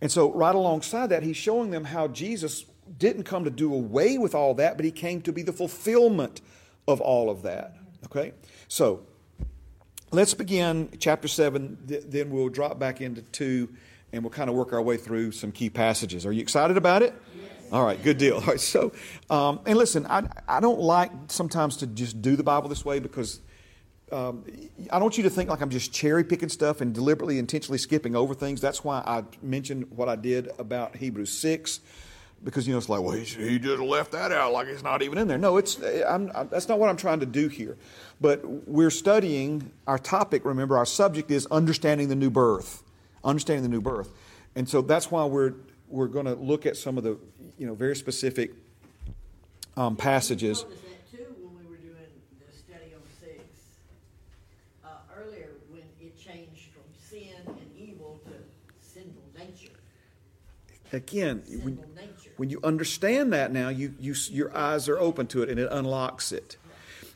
And so, right alongside that, he's showing them how Jesus didn't come to do away with all that, but he came to be the fulfillment of all of that. Okay? So, let's begin chapter 7, th- then we'll drop back into 2, and we'll kind of work our way through some key passages. Are you excited about it? All right, good deal. *laughs* All right, so, um, and listen, I, I don't like sometimes to just do the Bible this way because um, I don't want you to think like I'm just cherry picking stuff and deliberately, intentionally skipping over things. That's why I mentioned what I did about Hebrews 6 because you know it's like, well, he, he just left that out like it's not even in there. No, it's I'm, I, that's not what I'm trying to do here. But we're studying our topic. Remember, our subject is understanding the new birth, understanding the new birth, and so that's why we're we're going to look at some of the you know very specific um, passages. You noticed that too when we were doing the study on six. Uh, earlier, when it changed from sin and evil to sinful. Again, when, when you understand that now, you, you, your eyes are open to it and it unlocks it.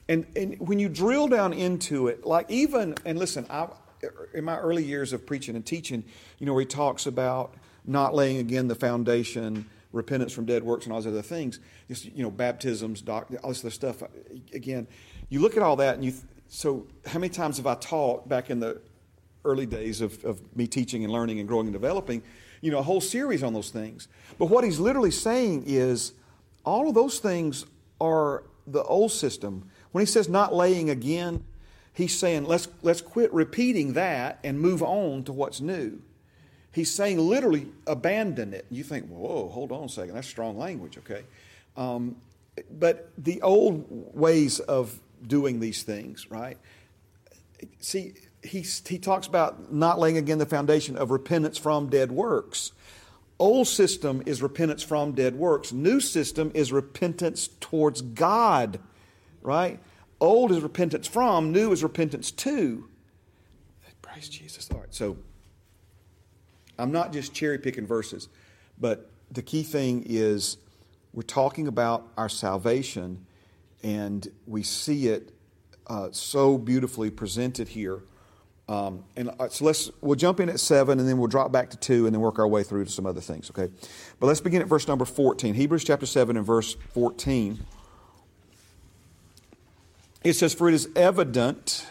And, and when you drill down into it, like even, and listen, I, in my early years of preaching and teaching, you know, he talks about not laying again the foundation, repentance from dead works, and all those other things, just, you know, baptisms, doc, all this other stuff. Again, you look at all that and you, so how many times have I taught back in the early days of, of me teaching and learning and growing and developing, you know, a whole series on those things. But what he's literally saying is all of those things are the old system. When he says not laying again, he's saying let's, let's quit repeating that and move on to what's new. He's saying literally abandon it. You think, whoa, hold on a second, that's strong language, okay? Um, but the old ways of doing these things, right? See, he, he talks about not laying again the foundation of repentance from dead works. Old system is repentance from dead works. New system is repentance towards God, right? Old is repentance from, new is repentance to. Praise Jesus. All right, so I'm not just cherry picking verses, but the key thing is we're talking about our salvation, and we see it uh, so beautifully presented here. Um, and uh, so let's we'll jump in at seven, and then we'll drop back to two, and then work our way through to some other things. Okay, but let's begin at verse number fourteen. Hebrews chapter seven and verse fourteen. It says, "For it is evident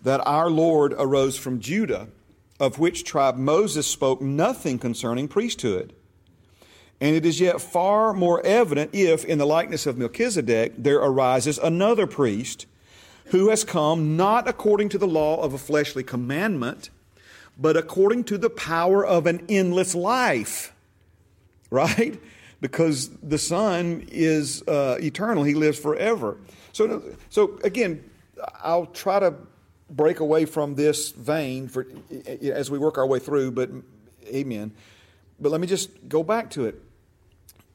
that our Lord arose from Judah, of which tribe Moses spoke nothing concerning priesthood." And it is yet far more evident if, in the likeness of Melchizedek, there arises another priest who has come not according to the law of a fleshly commandment, but according to the power of an endless life. *laughs* Right? Because the Son is uh, eternal, He lives forever. So, so again, I'll try to break away from this vein for, as we work our way through, but amen. But let me just go back to it.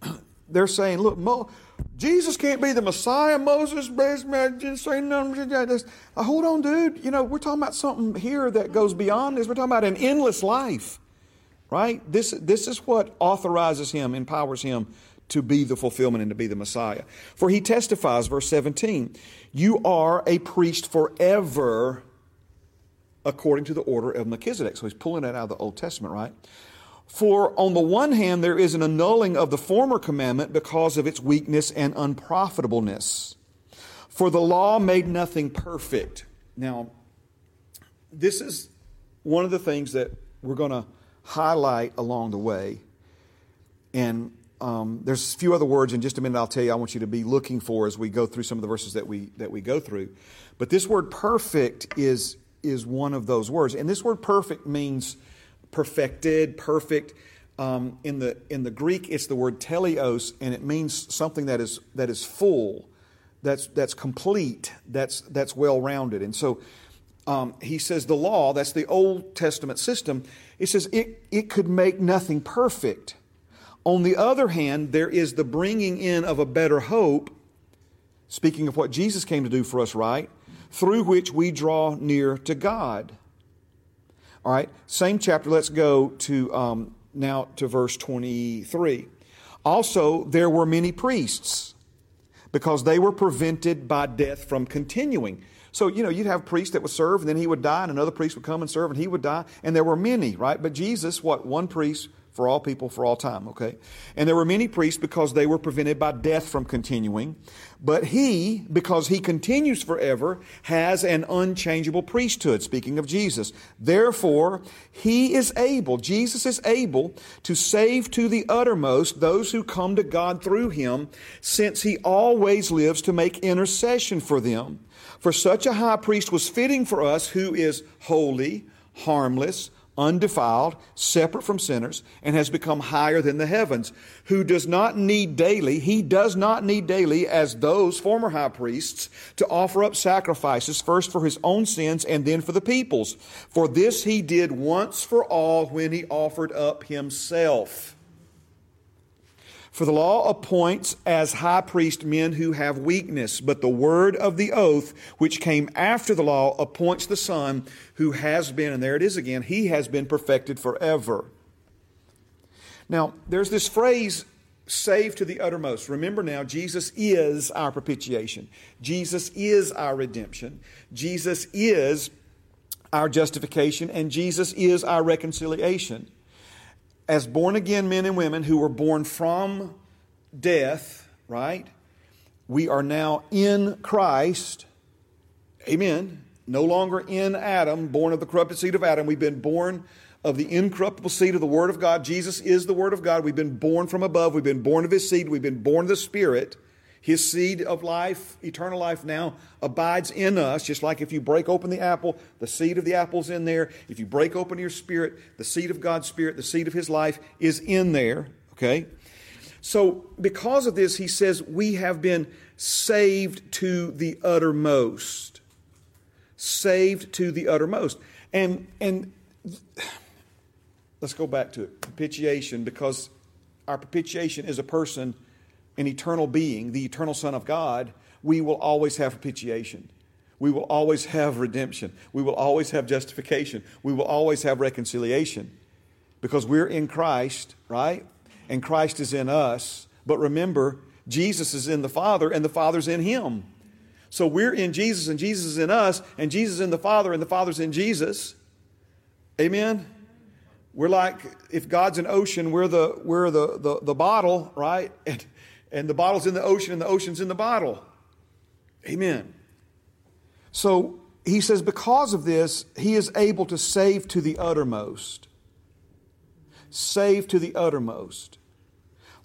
*clears throat* They're saying, look, Mo, Jesus can't be the Messiah. Moses, didn't say. Uh, hold on, dude. You know, we're talking about something here that goes beyond this. We're talking about an endless life, right? This, this is what authorizes him, empowers him to be the fulfillment and to be the Messiah. For he testifies, verse 17, you are a priest forever according to the order of Melchizedek. So he's pulling that out of the Old Testament, right? For on the one hand, there is an annulling of the former commandment because of its weakness and unprofitableness. For the law made nothing perfect. Now, this is one of the things that we're going to highlight along the way. And um, there's a few other words in just a minute I'll tell you I want you to be looking for as we go through some of the verses that we, that we go through. But this word perfect is, is one of those words. And this word perfect means perfected, perfect. Um, in the in the Greek, it's the word teleos, and it means something that is that is full, that's that's complete, that's that's well rounded. And so um, he says the law, that's the Old Testament system. It says it it could make nothing perfect. On the other hand, there is the bringing in of a better hope. Speaking of what Jesus came to do for us, right? Through which we draw near to God. All right, same chapter. Let's go to um, now to verse 23. Also, there were many priests because they were prevented by death from continuing. So, you know, you'd have a priest that would serve and then he would die, and another priest would come and serve and he would die. And there were many, right? But Jesus, what? One priest for all people for all time, okay? And there were many priests because they were prevented by death from continuing. But he, because he continues forever, has an unchangeable priesthood, speaking of Jesus. Therefore, he is able, Jesus is able to save to the uttermost those who come to God through him, since he always lives to make intercession for them. For such a high priest was fitting for us who is holy, harmless, undefiled, separate from sinners, and has become higher than the heavens, who does not need daily, he does not need daily, as those former high priests, to offer up sacrifices, first for his own sins and then for the people's. For this he did once for all when he offered up himself. For the law appoints as high priest men who have weakness, but the word of the oath, which came after the law, appoints the Son who has been, and there it is again, he has been perfected forever. Now, there's this phrase, saved to the uttermost. Remember now, Jesus is our propitiation, Jesus is our redemption, Jesus is our justification, and Jesus is our reconciliation as born again men and women who were born from death, right? We are now in Christ. Amen. No longer in Adam, born of the corrupted seed of Adam. We've been born of the incorruptible seed of the Word of God. Jesus is the Word of God. We've been born from above. We've been born of His seed. We've been born of the Spirit. His seed of life, eternal life, now abides in us, just like if you break open the apple, the seed of the apple's in there. If you break open your spirit, the seed of God's Spirit, the seed of His life is in there. Okay? So, because of this, he says, we have been saved to the uttermost. Saved to the uttermost. And, and let's go back to it propitiation, because our propitiation is a person, an eternal being, the eternal Son of God. We will always have propitiation. We will always have redemption. We will always have justification. We will always have reconciliation because we're in Christ, right? And Christ is in us. But remember, Jesus is in the Father and the Father's in Him. So we're in Jesus and Jesus is in us, and Jesus is in the Father and the Father's in Jesus. Amen? We're like if God's an ocean, we're the, we're the, the, the bottle, right? *laughs* And, and the bottle's in the ocean and the ocean's in the bottle. Amen. So he says, because of this, he is able to save to the uttermost. Save to the uttermost.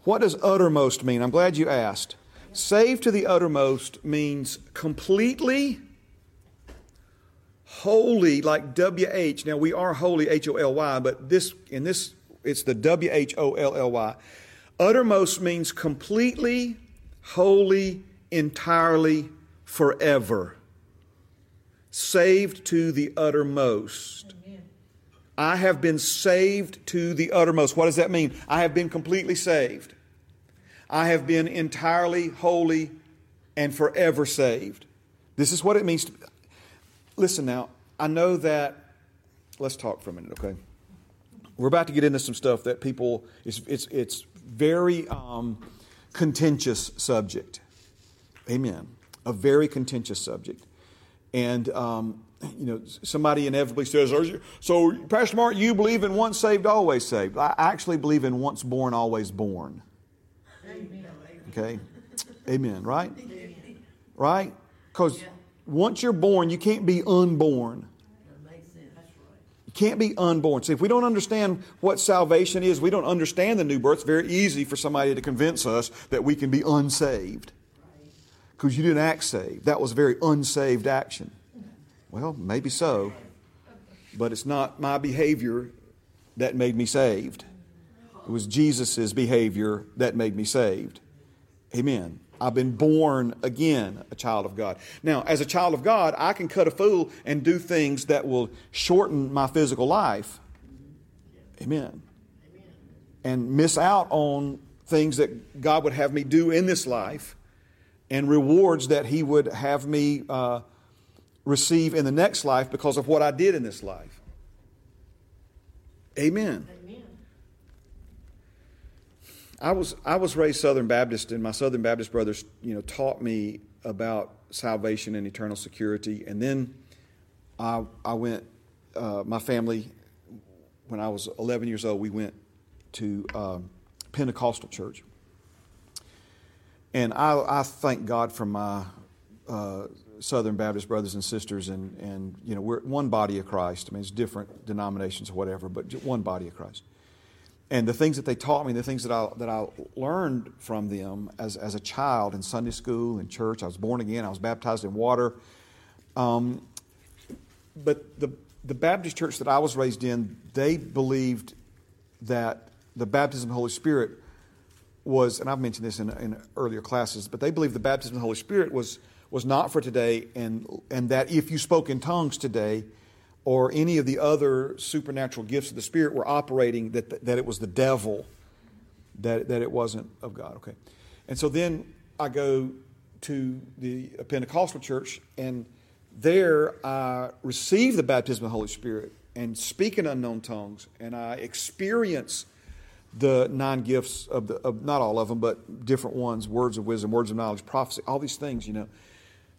What does uttermost mean? I'm glad you asked. Save to the uttermost means completely holy, like W H. Now we are holy, H O L Y, but this in this it's the W H O L L Y. Uttermost means completely, wholly, entirely, forever. Saved to the uttermost. I have been saved to the uttermost. What does that mean? I have been completely saved. I have been entirely, wholly, and forever saved. This is what it means to. Listen now, I know that. Let's talk for a minute, okay? We're about to get into some stuff that people. It's it's it's very um, contentious subject. Amen. A very contentious subject, and um, you know somebody inevitably says, "So, Pastor Mark, you believe in once saved, always saved." I actually believe in once born, always born. Okay, Amen. Right? Right? Because once you're born, you can't be unborn. You can't be unborn. See, if we don't understand what salvation is, we don't understand the new birth, it's very easy for somebody to convince us that we can be unsaved. Because you didn't act saved. That was a very unsaved action. Well, maybe so. But it's not my behavior that made me saved. It was Jesus' behavior that made me saved. Amen. I've been born again a child of God. Now, as a child of God, I can cut a fool and do things that will shorten my physical life. Amen. And miss out on things that God would have me do in this life and rewards that He would have me uh, receive in the next life because of what I did in this life. Amen. Amen. I was I was raised Southern Baptist, and my Southern Baptist brothers, you know, taught me about salvation and eternal security. And then I I went. Uh, my family, when I was 11 years old, we went to um, Pentecostal church, and I, I thank God for my uh, Southern Baptist brothers and sisters, and and you know we're one body of Christ. I mean, it's different denominations or whatever, but one body of Christ and the things that they taught me, the things that I, that I learned from them as, as a child in Sunday school and church, I was born again, I was baptized in water. Um, but the, the Baptist church that I was raised in, they believed that the baptism of the Holy Spirit was, and I've mentioned this in, in earlier classes, but they believed the baptism of the Holy Spirit was, was not for today, and, and that if you spoke in tongues today, or any of the other supernatural gifts of the Spirit were operating, that, that it was the devil, that, that it wasn't of God. Okay. And so then I go to the Pentecostal church, and there I receive the baptism of the Holy Spirit and speak in unknown tongues, and I experience the nine gifts of the of not all of them, but different ones: words of wisdom, words of knowledge, prophecy, all these things. You know,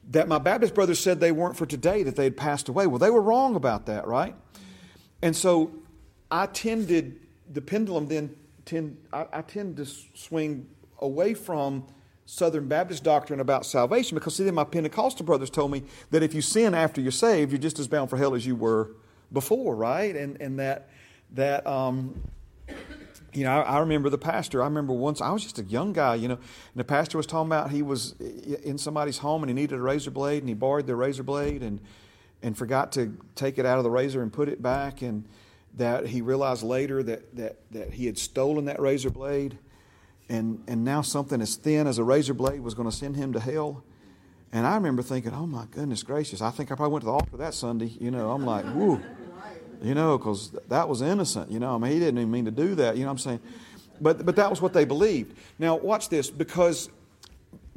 that my Baptist brothers said they weren't for today, that they had passed away. Well, they were wrong about that, right? And so I tended, the pendulum then, tend, I, I tend to swing away from Southern Baptist doctrine about salvation because, see, then my Pentecostal brothers told me that if you sin after you're saved, you're just as bound for hell as you were before, right? And, and that, that um, you know, I, I, remember the pastor. I remember once I was just a young guy, you know, and the pastor was talking about he was in somebody's home and he needed a razor blade and he borrowed the razor blade and and forgot to take it out of the razor and put it back and that he realized later that that that he had stolen that razor blade and, and now something as thin as a razor blade was going to send him to hell. And I remember thinking, oh my goodness gracious, I think I probably went to the altar that Sunday. You know, I'm like, whoo, you know, because that was innocent. You know, I mean, he didn't even mean to do that. You know what I'm saying? But, but that was what they believed. Now, watch this because,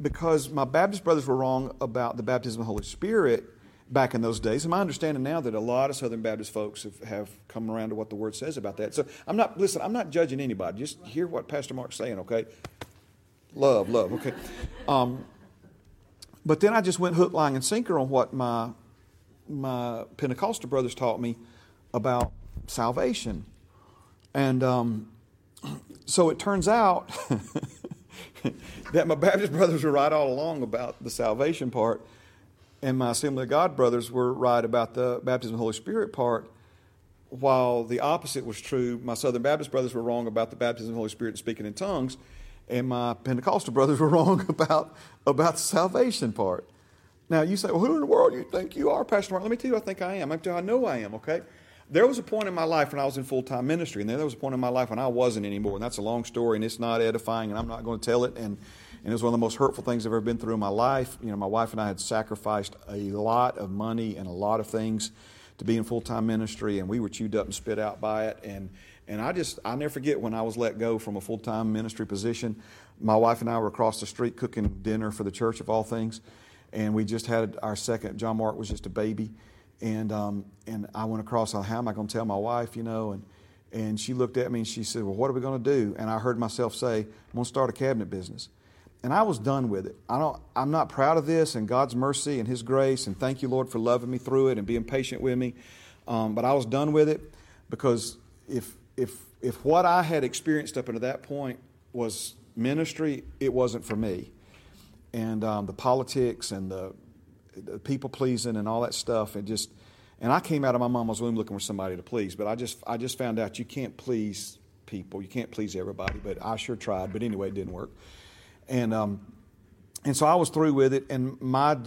because my Baptist brothers were wrong about the baptism of the Holy Spirit back in those days. And my understanding now that a lot of Southern Baptist folks have, have come around to what the Word says about that. So I'm not, listen, I'm not judging anybody. Just hear what Pastor Mark's saying, okay? Love, love, okay? Um, but then I just went hook, line, and sinker on what my, my Pentecostal brothers taught me about salvation. And um, so it turns out *laughs* that my Baptist brothers were right all along about the salvation part, and my Assembly of God brothers were right about the baptism of the Holy Spirit part. While the opposite was true, my Southern Baptist brothers were wrong about the baptism of the Holy Spirit and speaking in tongues, and my Pentecostal brothers were *laughs* wrong about, about the salvation part. Now, you say, well, who in the world do you think you are, Pastor Mark? Let me tell you, I think I am. I I know I am, okay? There was a point in my life when I was in full time ministry, and then there was a point in my life when I wasn't anymore. And that's a long story, and it's not edifying, and I'm not going to tell it. And, and it was one of the most hurtful things I've ever been through in my life. You know, my wife and I had sacrificed a lot of money and a lot of things to be in full time ministry, and we were chewed up and spit out by it. And and I just I never forget when I was let go from a full time ministry position. My wife and I were across the street cooking dinner for the church of all things, and we just had our second. John Mark was just a baby and, um, and I went across, how am I going to tell my wife, you know? And, and she looked at me and she said, Well, what are we going to do? And I heard myself say, I'm going to start a cabinet business. And I was done with it. I don't, I'm not proud of this and God's mercy and His grace. And thank you, Lord, for loving me through it and being patient with me. Um, but I was done with it because if, if, if what I had experienced up until that point was ministry, it wasn't for me. And um, the politics and the people pleasing and all that stuff. And just, and I came out of my mama's womb looking for somebody to please, but I just, I just found out you can't please people. You can't please everybody, but I sure tried. But anyway, it didn't work. And, um, and so I was through with it. And my,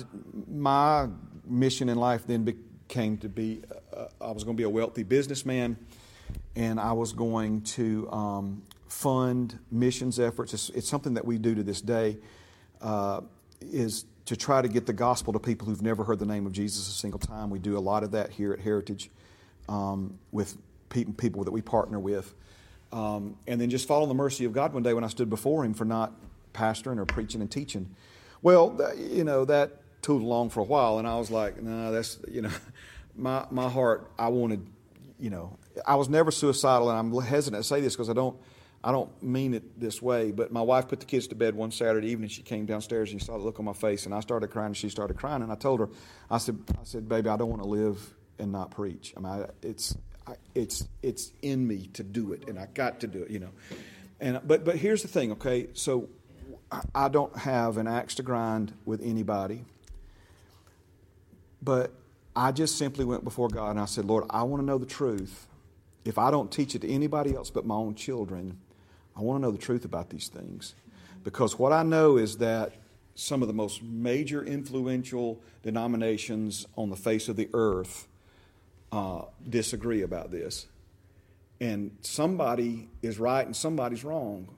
my mission in life then became to be, uh, I was going to be a wealthy businessman and I was going to um, fund missions efforts. It's, it's, something that we do to this day. Uh, is to try to get the gospel to people who've never heard the name of Jesus a single time. We do a lot of that here at Heritage um, with pe- people that we partner with. Um, and then just follow the mercy of God one day when I stood before Him for not pastoring or preaching and teaching. Well, that, you know, that tooled along for a while, and I was like, no, nah, that's, you know, *laughs* my, my heart, I wanted, you know, I was never suicidal, and I'm hesitant to say this because I don't I don't mean it this way, but my wife put the kids to bed one Saturday evening. She came downstairs and she saw the look on my face, and I started crying, and she started crying. And I told her, I said, I said, baby, I don't want to live and not preach. I mean, I, it's, I, it's, it's in me to do it, and I got to do it, you know. And but, but here's the thing, okay? So I don't have an axe to grind with anybody, but I just simply went before God and I said, Lord, I want to know the truth. If I don't teach it to anybody else but my own children, I want to know the truth about these things. Because what I know is that some of the most major influential denominations on the face of the earth uh, disagree about this. And somebody is right and somebody's wrong.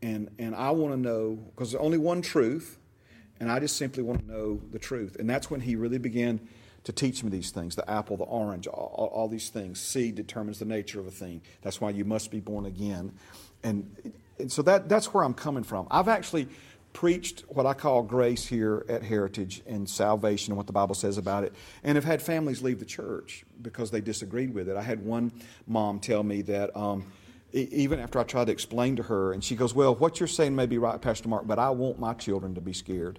And, and I want to know, because there's only one truth, and I just simply want to know the truth. And that's when he really began to teach me these things the apple, the orange, all, all, these things. Seed determines the nature of a thing. That's why you must be born again and, and so that, that's where I'm coming from. I've actually preached what I call grace here at Heritage and salvation and what the Bible says about it, and have had families leave the church because they disagreed with it. I had one mom tell me that um, even after I tried to explain to her, and she goes, Well, what you're saying may be right, Pastor Mark, but I want my children to be scared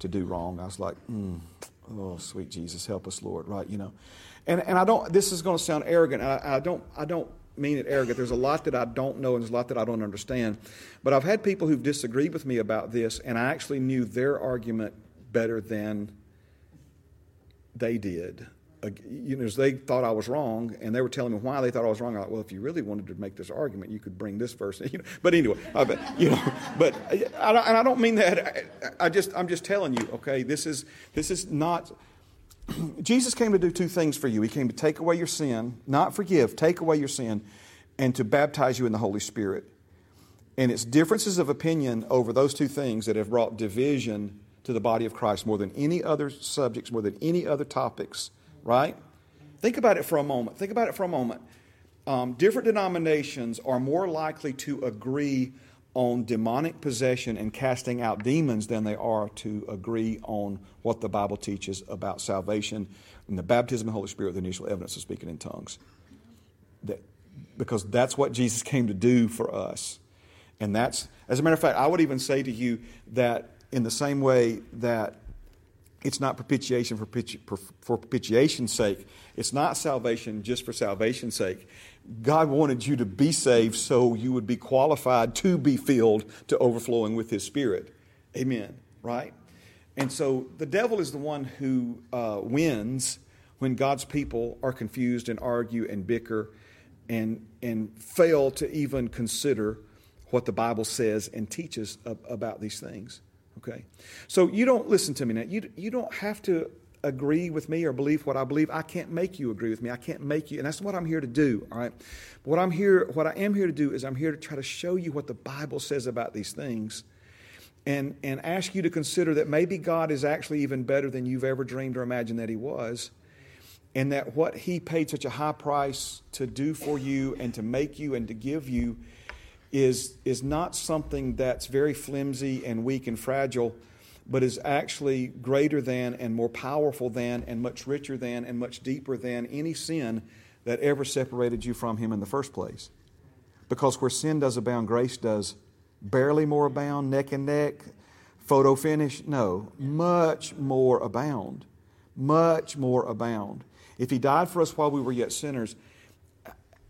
to do wrong. I was like, mm, Oh, sweet Jesus, help us, Lord, right? You know. And, and I don't, this is going to sound arrogant. I, I don't, I don't mean it arrogant. There's a lot that I don't know and there's a lot that I don't understand. But I've had people who've disagreed with me about this, and I actually knew their argument better than they did. You know, they thought I was wrong, and they were telling me why they thought I was wrong. I thought, well, if you really wanted to make this argument, you could bring this verse. *laughs* You know, but anyway, I, you know, *laughs* but I, and I don't mean that. I just, I'm just telling you, okay, this is this is not *clears throat* Jesus came to do two things for you. He came to take away your sin, not forgive, take away your sin, and to baptize you in the Holy Spirit. And it's differences of opinion over those two things that have brought division to the body of Christ more than any other subjects, more than any other topics, right? Think about it for a moment. Think about it for a moment. Um, different denominations are more likely to agree on demonic possession and casting out demons than they are to agree on what the Bible teaches about salvation and the baptism of the Holy Spirit, the initial evidence of speaking in tongues. That, because that's what Jesus came to do for us. And that's, as a matter of fact, I would even say to you that in the same way that it's not propitiation for propitiation's sake, it's not salvation just for salvation's sake. God wanted you to be saved so you would be qualified to be filled to overflowing with His Spirit. Amen. Right? And so the devil is the one who uh, wins when God's people are confused and argue and bicker and, and fail to even consider what the Bible says and teaches about these things. Okay? So you don't listen to me now. You, you don't have to agree with me or believe what I believe. I can't make you agree with me. I can't make you, and that's what I'm here to do. All right. But what I'm here, what I am here to do is I'm here to try to show you what the Bible says about these things, and and ask you to consider that maybe God is actually even better than you've ever dreamed or imagined that He was, and that what He paid such a high price to do for you and to make you and to give you is is not something that's very flimsy and weak and fragile but is actually greater than and more powerful than and much richer than and much deeper than any sin that ever separated you from Him in the first place. Because where sin does abound, grace does barely more abound, neck and neck, photo finish. No, much more abound. Much more abound. If He died for us while we were yet sinners,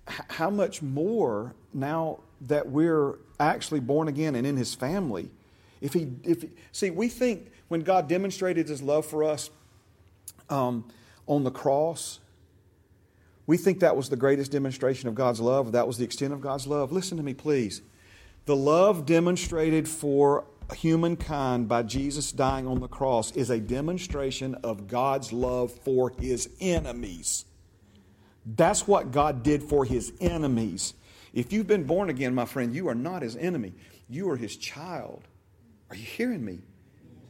how much more now that we're actually born again and in His family? If he, if see, we think when God demonstrated His love for us um, on the cross, we think that was the greatest demonstration of God's love. That was the extent of God's love. Listen to me, please. The love demonstrated for humankind by Jesus dying on the cross is a demonstration of God's love for His enemies. That's what God did for His enemies. If you've been born again, my friend, you are not His enemy. You are His child. Are you hearing me?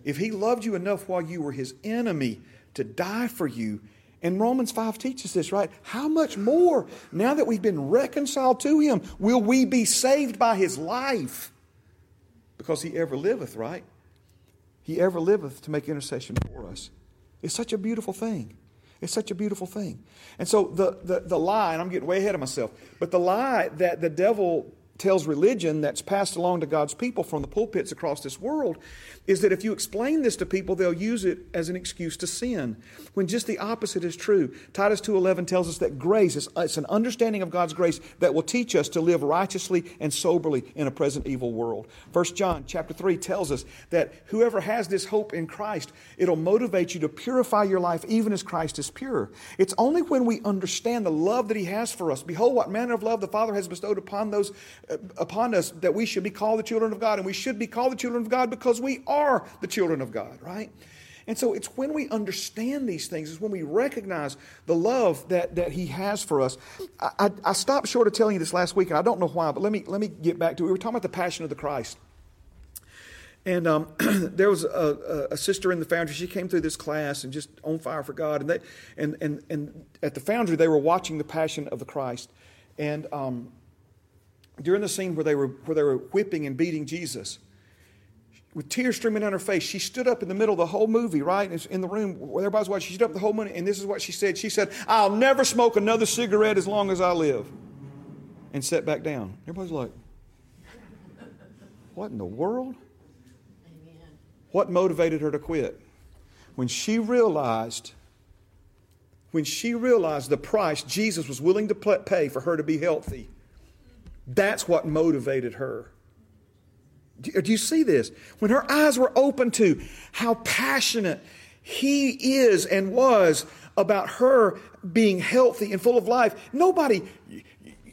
If he loved you enough while you were his enemy to die for you, and Romans 5 teaches this, right? How much more, now that we've been reconciled to him, will we be saved by his life? Because he ever liveth, right? He ever liveth to make intercession for us. It's such a beautiful thing. It's such a beautiful thing. And so the, the, the lie, and I'm getting way ahead of myself, but the lie that the devil tells religion that's passed along to God's people from the pulpits across this world is that if you explain this to people, they'll use it as an excuse to sin, when just the opposite is true. Titus 2.11 tells us that grace, is, it's an understanding of God's grace that will teach us to live righteously and soberly in a present evil world. 1 John chapter 3 tells us that whoever has this hope in Christ, it'll motivate you to purify your life even as Christ is pure. It's only when we understand the love that he has for us. Behold, what manner of love the Father has bestowed upon those upon us that we should be called the children of God, and we should be called the children of God because we are the children of God, right? And so it's when we understand these things, it's when we recognize the love that, that He has for us. I, I, I, stopped short of telling you this last week, and I don't know why, but let me, let me get back to it. We were talking about the passion of the Christ. And um, *clears throat* there was a, a, sister in the foundry. She came through this class and just on fire for God. And, they, and, and, and at the foundry, they were watching the passion of the Christ. And um, during the scene where they were, where they were whipping and beating Jesus, with tears streaming down her face, she stood up in the middle of the whole movie, right? In the room where everybody's watching. She stood up the whole movie, and this is what she said. She said, I'll never smoke another cigarette as long as I live. And sat back down. Everybody's like, What in the world? Amen. What motivated her to quit? When she realized, when she realized the price Jesus was willing to pay for her to be healthy, that's what motivated her. Do you see this? When her eyes were open to how passionate he is and was about her being healthy and full of life, nobody,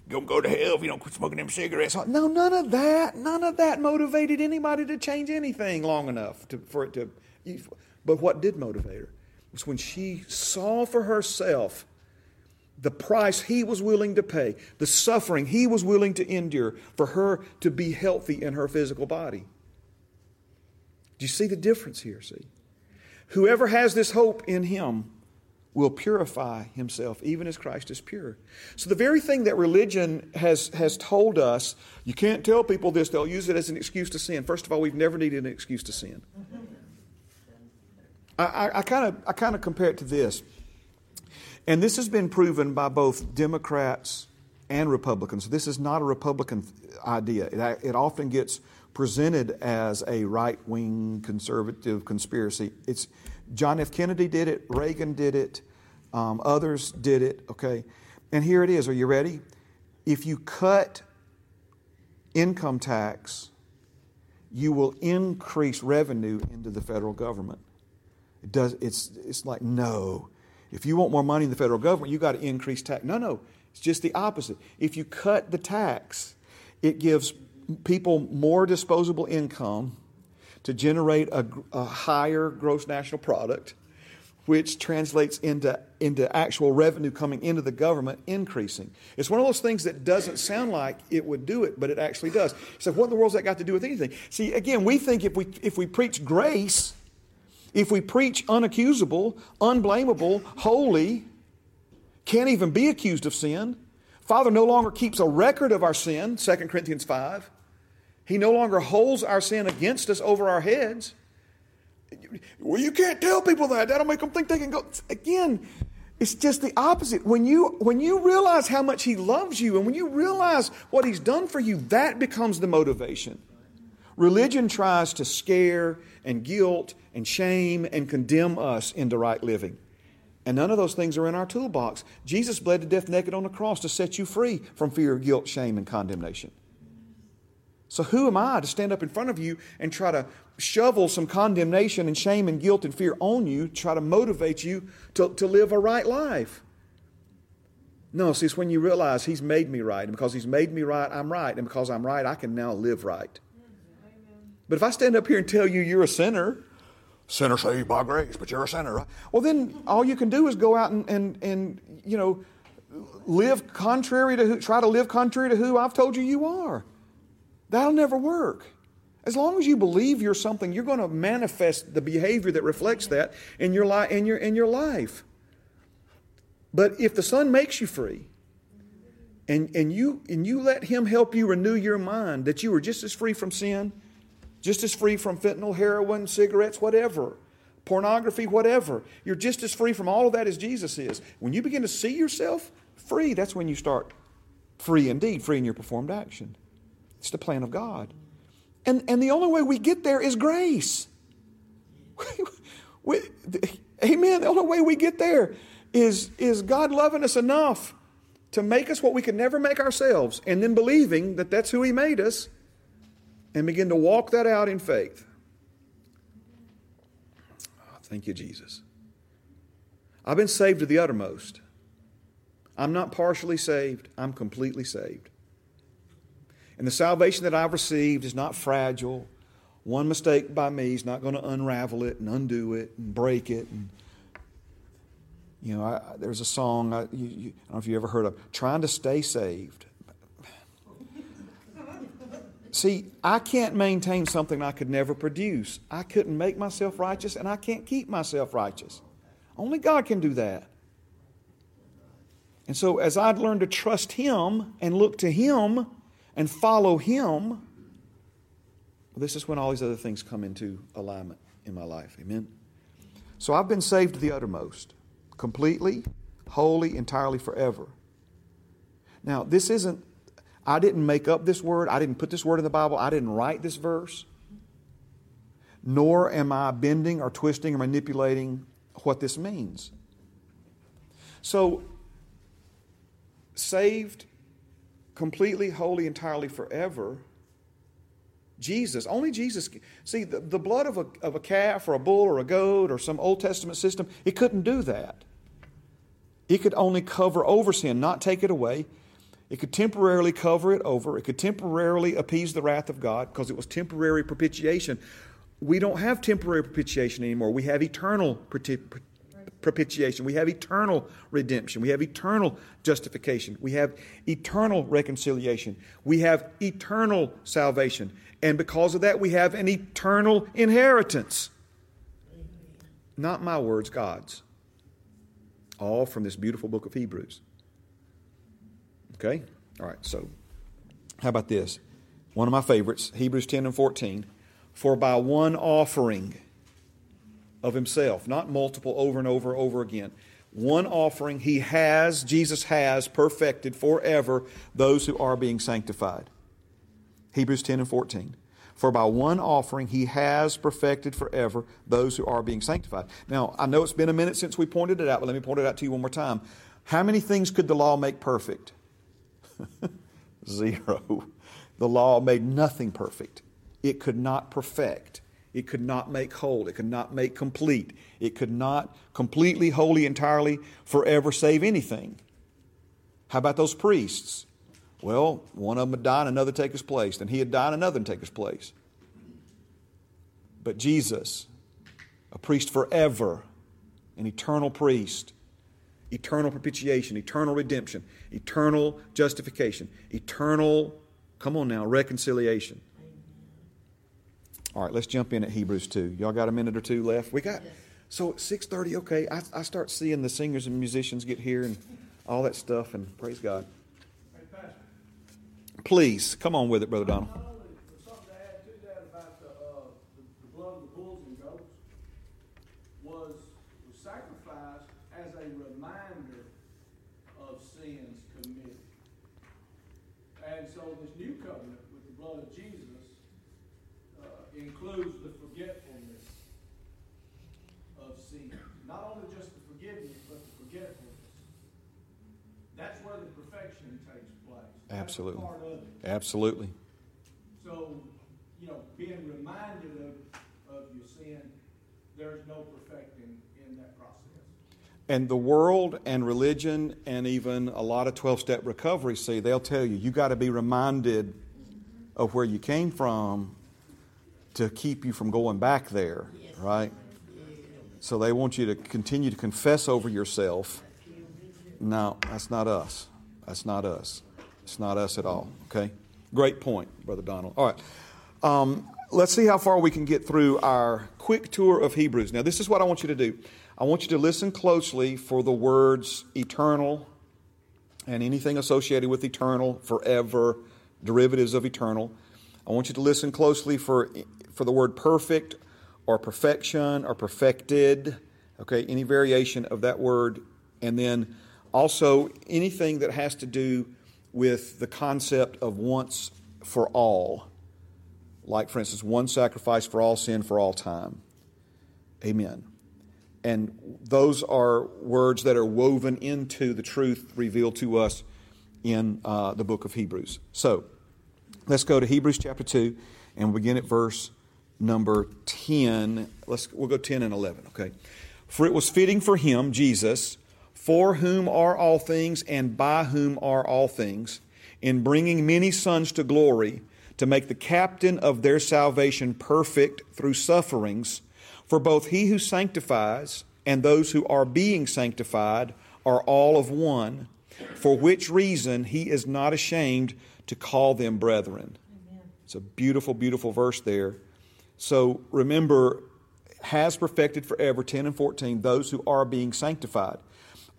don't go to hell if you don't quit smoking them cigarettes. No, none of that. None of that motivated anybody to change anything long enough to, for it to. But what did motivate her was when she saw for herself the price he was willing to pay, the suffering he was willing to endure for her to be healthy in her physical body. Do you see the difference here? See? Whoever has this hope in him will purify himself, even as Christ is pure. So, the very thing that religion has, has told us, you can't tell people this, they'll use it as an excuse to sin. First of all, we've never needed an excuse to sin. I kind of I kind of compare it to this. And this has been proven by both Democrats and Republicans. This is not a Republican idea. It, it often gets presented as a right wing conservative conspiracy. It's John F. Kennedy did it, Reagan did it, um, others did it, okay? And here it is. Are you ready? If you cut income tax, you will increase revenue into the federal government. It does, it's, it's like, no. If you want more money in the federal government, you've got to increase tax. No, no. It's just the opposite. If you cut the tax, it gives people more disposable income to generate a, a higher gross national product, which translates into, into actual revenue coming into the government increasing. It's one of those things that doesn't sound like it would do it, but it actually does. So, what in the world's that got to do with anything? See, again, we think if we, if we preach grace, if we preach unaccusable, unblameable, holy, can't even be accused of sin, Father no longer keeps a record of our sin, 2 Corinthians 5. He no longer holds our sin against us over our heads. Well, you can't tell people that. That'll make them think they can go. Again, it's just the opposite. When you, when you realize how much He loves you and when you realize what He's done for you, that becomes the motivation. Religion tries to scare and guilt and shame and condemn us into right living. And none of those things are in our toolbox. Jesus bled to death naked on the cross to set you free from fear, guilt, shame, and condemnation. So, who am I to stand up in front of you and try to shovel some condemnation and shame and guilt and fear on you, try to motivate you to, to live a right life? No, see, it's when you realize He's made me right. And because He's made me right, I'm right. And because I'm right, I can now live right. But if I stand up here and tell you you're a sinner, sinner saved by grace, but you're a sinner, right? Well, then all you can do is go out and, and, and you know, live contrary to who, try to live contrary to who I've told you you are. That'll never work. As long as you believe you're something, you're going to manifest the behavior that reflects that in your, li- in your, in your life. But if the Son makes you free, and, and, you, and you let Him help you renew your mind that you are just as free from sin, just as free from fentanyl, heroin, cigarettes, whatever, pornography, whatever. You're just as free from all of that as Jesus is. When you begin to see yourself free, that's when you start free indeed, free in your performed action. It's the plan of God. And, and the only way we get there is grace. *laughs* we, amen. The only way we get there is, is God loving us enough to make us what we could never make ourselves, and then believing that that's who He made us, and begin to walk that out in faith. Oh, thank you, Jesus. I've been saved to the uttermost. I'm not partially saved, I'm completely saved. And the salvation that I've received is not fragile. One mistake by me is not going to unravel it and undo it and break it. And, you know, I, there's a song, I, you, you, I don't know if you ever heard of, Trying to Stay Saved. See, I can't maintain something I could never produce. I couldn't make myself righteous, and I can't keep myself righteous. Only God can do that. And so, as I'd learned to trust Him and look to Him, and follow Him, this is when all these other things come into alignment in my life. Amen? So I've been saved to the uttermost, completely, wholly, entirely, forever. Now, this isn't, I didn't make up this word. I didn't put this word in the Bible. I didn't write this verse. Nor am I bending or twisting or manipulating what this means. So, saved completely, wholly, entirely, forever. Jesus, only Jesus. See, the, the blood of a, of a calf or a bull or a goat or some Old Testament system, it couldn't do that. It could only cover over sin, not take it away. It could temporarily cover it over. It could temporarily appease the wrath of God because it was temporary propitiation. We don't have temporary propitiation anymore. We have eternal propitiation. We have eternal redemption. We have eternal justification. We have eternal reconciliation. We have eternal salvation. And because of that, we have an eternal inheritance. Not my words, God's. All from this beautiful book of Hebrews. Okay? All right, so how about this? One of my favorites, Hebrews 10 and 14. For by one offering of himself, not multiple over and over and over again, one offering he has, Jesus has perfected forever those who are being sanctified. Hebrews 10 and 14. For by one offering he has perfected forever those who are being sanctified. Now, I know it's been a minute since we pointed it out, but let me point it out to you one more time. How many things could the law make perfect? *laughs* Zero. The law made nothing perfect. It could not perfect. It could not make whole. It could not make complete. It could not completely, wholly, entirely, forever save anything. How about those priests? Well, one of them would die and another take his place. Then he had died and another take his place. But Jesus, a priest forever, an eternal priest, eternal propitiation, eternal redemption, eternal justification, eternal, come on now, reconciliation. All right, let's jump in at Hebrews 2. Y'all got a minute or two left? We got, so 6.30, okay, I, I start seeing the singers and musicians get here and all that stuff, and praise God. Please, come on with it, Brother Donald. not only, something to add to that about the, uh, the, the blood of the bulls and goats was, was sacrificed as a reminder of sins committed. And so this new covenant with the blood of Jesus, uh, includes the forgetfulness of sin. Not only just the forgiveness, but the forgetfulness. That's where the perfection takes place. That's Absolutely. part of it. Absolutely. So, you know, being reminded of, of your sin, there's no perfecting in that process. And the world and religion and even a lot of 12 step recovery see, they'll tell you, you got to be reminded of where you came from to keep you from going back there, right? So they want you to continue to confess over yourself. No, that's not us. That's not us. It's not us at all, okay? Great point, Brother Donald. All right. Um, let's see how far we can get through our quick tour of Hebrews. Now, this is what I want you to do. I want you to listen closely for the words eternal and anything associated with eternal, forever, derivatives of eternal. I want you to listen closely for, for the word perfect or perfection or perfected, okay, any variation of that word. And then also anything that has to do with the concept of once for all. Like, for instance, one sacrifice for all sin for all time. Amen. And those are words that are woven into the truth revealed to us in uh, the book of Hebrews. So, let's go to Hebrews chapter 2 and we'll begin at verse number 10. Let's, we'll go 10 and 11, okay? For it was fitting for him, Jesus, for whom are all things and by whom are all things, in bringing many sons to glory, to make the captain of their salvation perfect through sufferings. For both he who sanctifies and those who are being sanctified are all of one, for which reason he is not ashamed to call them brethren. It's a beautiful, beautiful verse there. So remember, has perfected forever, 10 and 14, those who are being sanctified.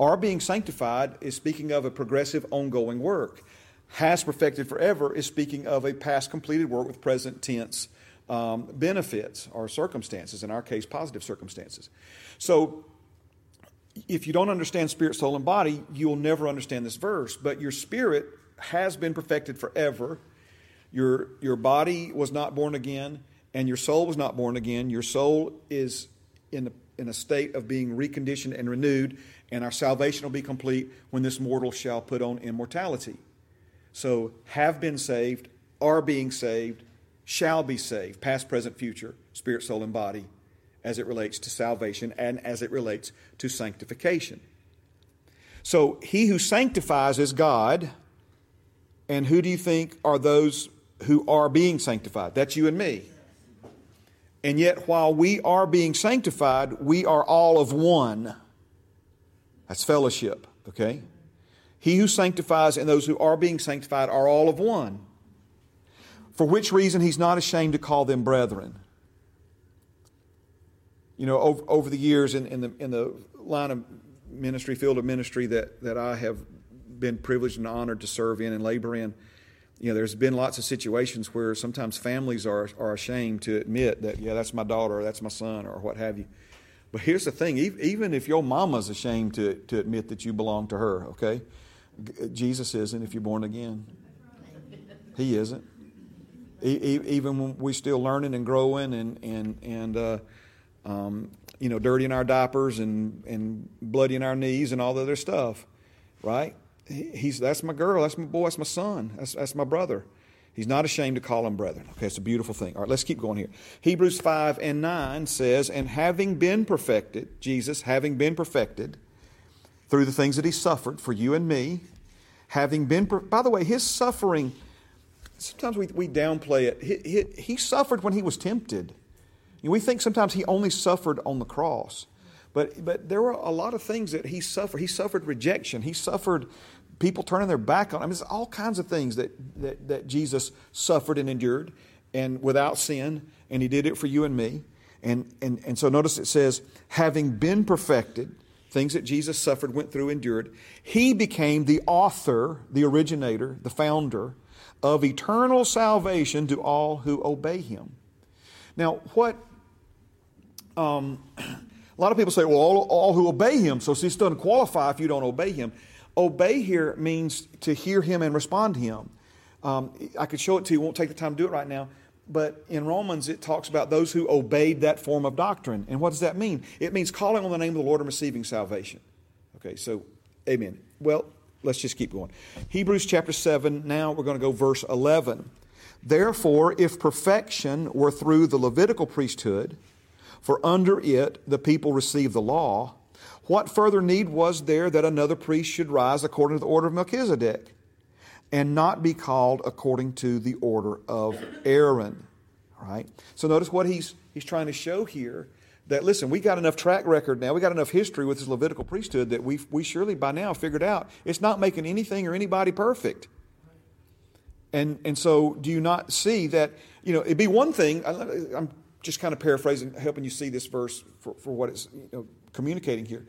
Are being sanctified is speaking of a progressive, ongoing work. Has perfected forever is speaking of a past completed work with present tense um, benefits or circumstances, in our case, positive circumstances. So, if you don't understand spirit, soul, and body, you'll never understand this verse. But your spirit has been perfected forever. Your, your body was not born again, and your soul was not born again. Your soul is in a, in a state of being reconditioned and renewed, and our salvation will be complete when this mortal shall put on immortality. So, have been saved, are being saved, shall be saved, past, present, future, spirit, soul, and body, as it relates to salvation and as it relates to sanctification. So, he who sanctifies is God, and who do you think are those who are being sanctified? That's you and me. And yet, while we are being sanctified, we are all of one. That's fellowship, okay? He who sanctifies and those who are being sanctified are all of one. For which reason he's not ashamed to call them brethren. You know, over, over the years in, in, the, in the line of ministry, field of ministry that, that I have been privileged and honored to serve in and labor in, you know, there's been lots of situations where sometimes families are, are ashamed to admit that, yeah, that's my daughter or that's my son or what have you. But here's the thing even if your mama's ashamed to, to admit that you belong to her, okay? Jesus isn't if you're born again. He isn't. Even when we're still learning and growing and, and, and uh, um, you know, dirty in our diapers and, and bloody in our knees and all the other stuff, right? He's, that's my girl, that's my boy, that's my son, that's, that's my brother. He's not ashamed to call them brethren. Okay, it's a beautiful thing. All right, let's keep going here. Hebrews 5 and 9 says, And having been perfected, Jesus, having been perfected through the things that he suffered for you and me, having been, per- by the way, his suffering, sometimes we, we downplay it. He, he, he suffered when he was tempted. We think sometimes he only suffered on the cross. But, but there were a lot of things that he suffered. He suffered rejection. He suffered people turning their back on him. There's all kinds of things that, that, that Jesus suffered and endured and without sin, and he did it for you and me. And, and, and so notice it says, having been perfected, things that Jesus suffered, went through, endured, he became the author, the originator, the founder of eternal salvation to all who obey him. Now, what um, *clears throat* a lot of people say, well, all, all who obey him, so this doesn't qualify if you don't obey him. Obey here means to hear him and respond to him. Um, I could show it to you, won't take the time to do it right now. But in Romans, it talks about those who obeyed that form of doctrine. And what does that mean? It means calling on the name of the Lord and receiving salvation. Okay, so, amen. Well, let's just keep going. Hebrews chapter 7, now we're going to go verse 11. Therefore, if perfection were through the Levitical priesthood, for under it the people received the law, what further need was there that another priest should rise according to the order of Melchizedek and not be called according to the order of Aaron? Right? So notice what he's, he's trying to show here that, listen, we got enough track record now, we got enough history with this Levitical priesthood that we we surely by now figured out it's not making anything or anybody perfect. And, and so, do you not see that? You know, it'd be one thing. I'm just kind of paraphrasing, helping you see this verse for, for what it's you know, communicating here.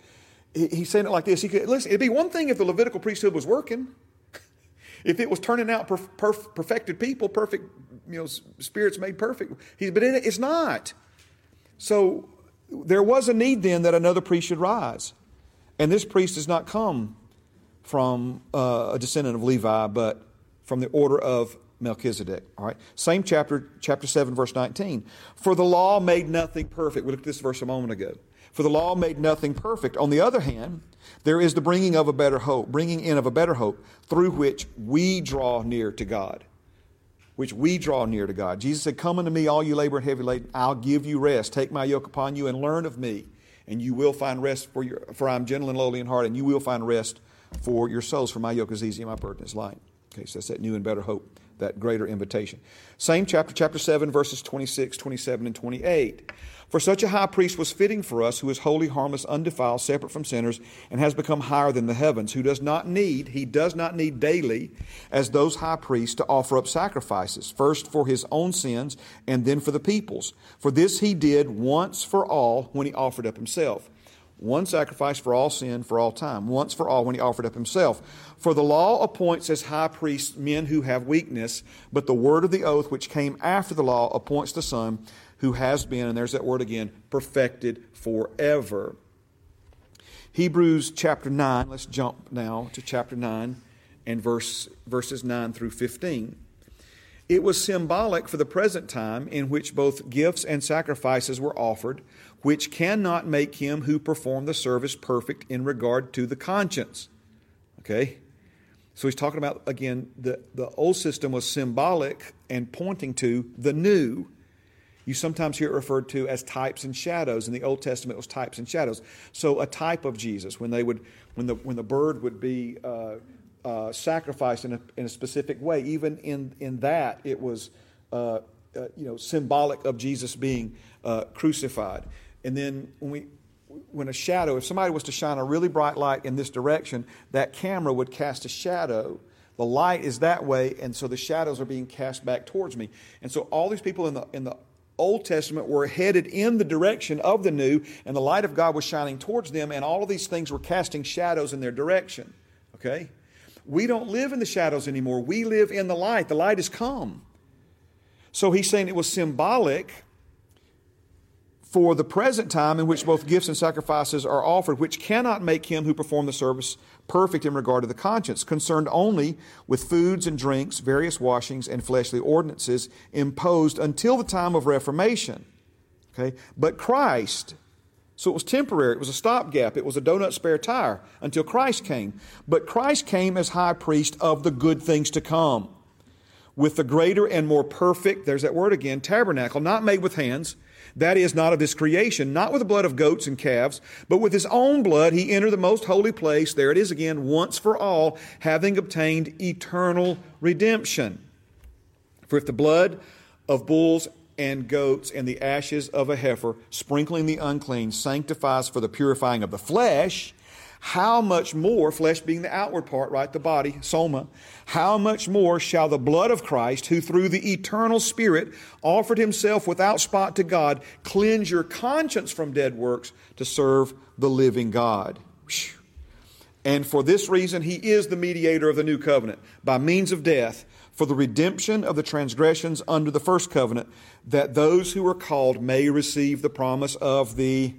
he's saying it like this. He could, listen, it'd be one thing if the Levitical priesthood was working, *laughs* if it was turning out perf, perf, perfected people, perfect, you know, spirits made perfect. He, but it, it's not. So there was a need then that another priest should rise. And this priest does not come from uh, a descendant of Levi, but from the order of Melchizedek. All right. Same chapter, chapter 7, verse 19. For the law made nothing perfect. We looked at this verse a moment ago. For the law made nothing perfect. On the other hand, there is the bringing of a better hope, bringing in of a better hope, through which we draw near to God. Which we draw near to God. Jesus said, Come unto me, all you labor and heavy laden, I'll give you rest. Take my yoke upon you and learn of me, and you will find rest for your for I'm gentle and lowly in heart, and you will find rest for your souls, for my yoke is easy and my burden is light. Okay, so that's that new and better hope that greater invitation. Same chapter, chapter 7, verses 26, 27, and 28. For such a high priest was fitting for us, who is holy, harmless, undefiled, separate from sinners, and has become higher than the heavens, who does not need, he does not need daily, as those high priests, to offer up sacrifices, first for his own sins, and then for the people's. For this he did once for all when he offered up himself one sacrifice for all sin for all time, once for all when he offered up himself. For the law appoints as high priests men who have weakness, but the word of the oath which came after the law appoints the Son who has been, and there's that word again, perfected forever. Hebrews chapter 9, let's jump now to chapter 9 and verse, verses 9 through 15. It was symbolic for the present time in which both gifts and sacrifices were offered which cannot make him who performed the service perfect in regard to the conscience. Okay? So he's talking about, again, the, the old system was symbolic and pointing to the new. You sometimes hear it referred to as types and shadows. In the Old Testament, it was types and shadows. So a type of Jesus, when they would, when the when the bird would be uh, uh, sacrificed in a, in a specific way, even in in that it was, uh, uh you know, symbolic of Jesus being uh, crucified. And then when we when a shadow, if somebody was to shine a really bright light in this direction, that camera would cast a shadow. The light is that way, and so the shadows are being cast back towards me. And so all these people in the in the Old Testament were headed in the direction of the new, and the light of God was shining towards them, and all of these things were casting shadows in their direction. Okay? We don't live in the shadows anymore. We live in the light. The light has come. So he's saying it was symbolic for the present time in which both gifts and sacrifices are offered, which cannot make him who performed the service perfect in regard to the conscience, concerned only with foods and drinks, various washings, and fleshly ordinances imposed until the time of Reformation. Okay? But Christ, so it was temporary, it was a stopgap, it was a donut spare tire until Christ came. But Christ came as high priest of the good things to come. With the greater and more perfect, there's that word again, tabernacle, not made with hands that is, not of his creation, not with the blood of goats and calves, but with his own blood he entered the most holy place, there it is again, once for all, having obtained eternal redemption. For if the blood of bulls and goats and the ashes of a heifer, sprinkling the unclean, sanctifies for the purifying of the flesh, how much more, flesh being the outward part, right, the body, soma, how much more shall the blood of Christ, who through the eternal Spirit offered himself without spot to God, cleanse your conscience from dead works to serve the living God? And for this reason, he is the mediator of the new covenant by means of death for the redemption of the transgressions under the first covenant, that those who are called may receive the promise of the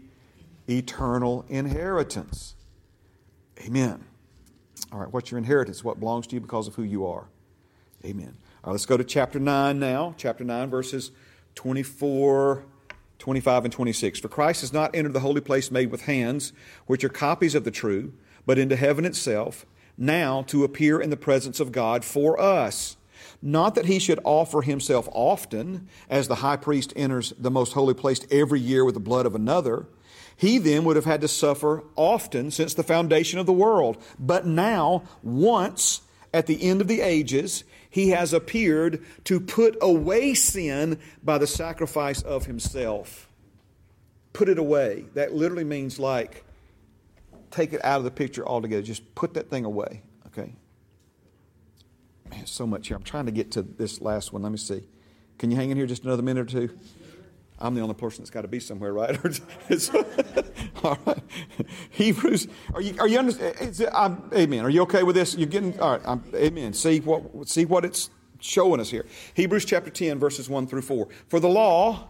eternal inheritance. Amen. All right, what's your inheritance? What belongs to you because of who you are? Amen. All right, let's go to chapter 9 now. Chapter 9, verses 24, 25, and 26. For Christ has not entered the holy place made with hands, which are copies of the true, but into heaven itself, now to appear in the presence of God for us. Not that he should offer himself often, as the high priest enters the most holy place every year with the blood of another he then would have had to suffer often since the foundation of the world. But now, once at the end of the ages, he has appeared to put away sin by the sacrifice of himself. Put it away. That literally means like take it out of the picture altogether. Just put that thing away. Okay? Man, so much here. I'm trying to get to this last one. Let me see. Can you hang in here just another minute or two? I'm the only person that's got to be somewhere, right? *laughs* all right. Hebrews, are you, are you understand? amen. Are you okay with this? You're getting, all right. I'm, amen. See what, see what it's showing us here. Hebrews chapter 10, verses 1 through 4. For the law,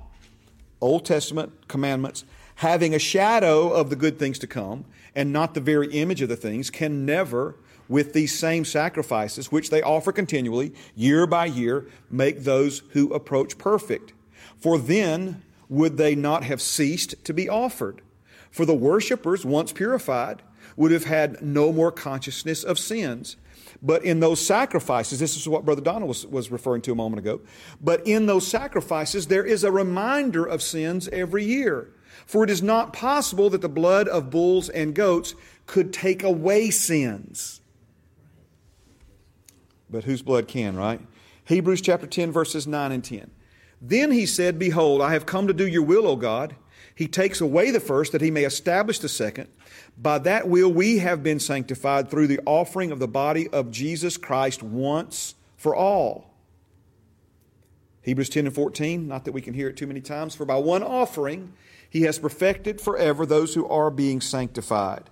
Old Testament commandments, having a shadow of the good things to come, and not the very image of the things, can never, with these same sacrifices, which they offer continually, year by year, make those who approach perfect. For then would they not have ceased to be offered? For the worshippers, once purified, would have had no more consciousness of sins. But in those sacrifices, this is what Brother Donald was, was referring to a moment ago. But in those sacrifices, there is a reminder of sins every year. For it is not possible that the blood of bulls and goats could take away sins. But whose blood can, right? Hebrews chapter 10, verses 9 and 10. Then he said, Behold, I have come to do your will, O God. He takes away the first that he may establish the second. By that will we have been sanctified through the offering of the body of Jesus Christ once for all. Hebrews 10 and 14, not that we can hear it too many times, for by one offering he has perfected forever those who are being sanctified.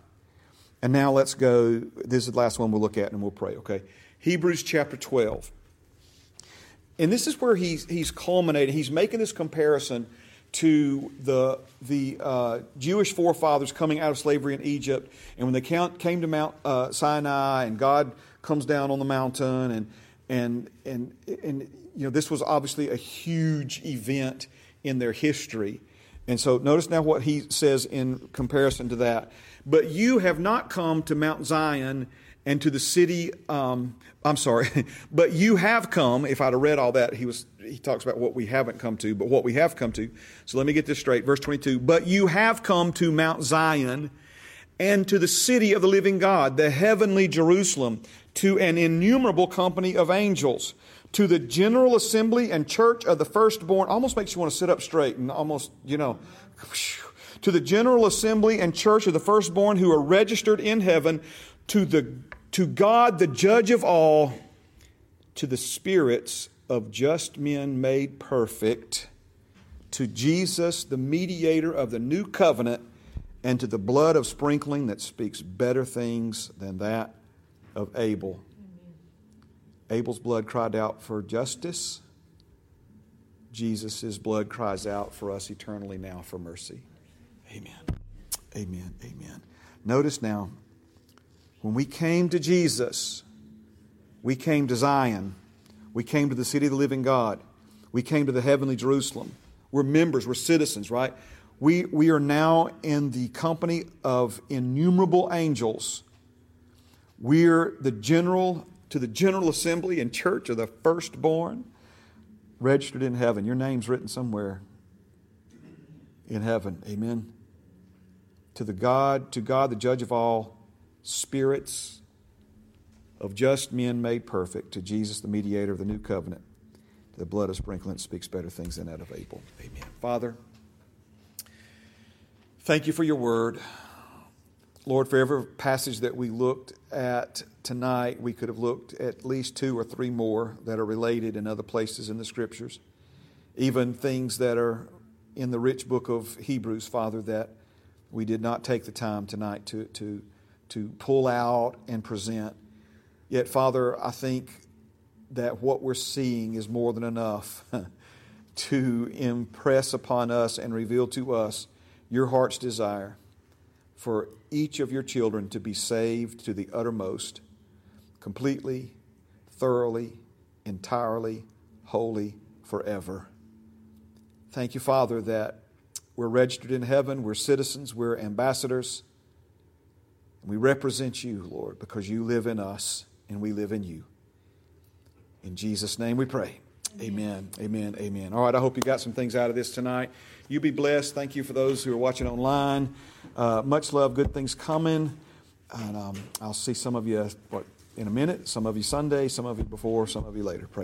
And now let's go. This is the last one we'll look at and we'll pray, okay? Hebrews chapter 12. And this is where he's, he's culminating. He's making this comparison to the, the uh, Jewish forefathers coming out of slavery in Egypt. And when they came to Mount uh, Sinai and God comes down on the mountain and, and, and, and, you know, this was obviously a huge event in their history. And so notice now what he says in comparison to that. But you have not come to Mount Zion and to the city. Um, I'm sorry, *laughs* but you have come. If I'd have read all that, he was he talks about what we haven't come to, but what we have come to. So let me get this straight. Verse 22. But you have come to Mount Zion and to the city of the living God, the heavenly Jerusalem, to an innumerable company of angels, to the general assembly and church of the firstborn. Almost makes you want to sit up straight and almost, you know, *laughs* to the general assembly and church of the firstborn who are registered in heaven, to, the, to God, the judge of all, to the spirits of just men made perfect, to Jesus, the mediator of the new covenant, and to the blood of sprinkling that speaks better things than that of Abel. Abel's blood cried out for justice. Jesus' blood cries out for us eternally now for mercy. Amen. Amen. Amen. Notice now, when we came to Jesus, we came to Zion. We came to the city of the living God. We came to the heavenly Jerusalem. We're members, we're citizens, right? We, we are now in the company of innumerable angels. We're the general to the general assembly and church of the firstborn registered in heaven. Your name's written somewhere in heaven. Amen. To the God, to God, the judge of all spirits of just men made perfect, to Jesus, the mediator of the new covenant, to the blood of sprinkling speaks better things than that of Abel. Amen. Father, thank you for your word. Lord, for every passage that we looked at tonight, we could have looked at least two or three more that are related in other places in the scriptures. Even things that are in the rich book of Hebrews, Father, that we did not take the time tonight to, to, to pull out and present. Yet, Father, I think that what we're seeing is more than enough *laughs* to impress upon us and reveal to us your heart's desire for each of your children to be saved to the uttermost, completely, thoroughly, entirely, wholly, forever. Thank you, Father, that we're registered in heaven, we're citizens, we're ambassadors. We represent you, Lord, because you live in us and we live in you. In Jesus' name we pray. Amen. Amen. Amen. All right, I hope you got some things out of this tonight. You be blessed. Thank you for those who are watching online. Uh, much love, good things coming. And um, I'll see some of you what, in a minute, some of you Sunday, some of you before, some of you later. Praise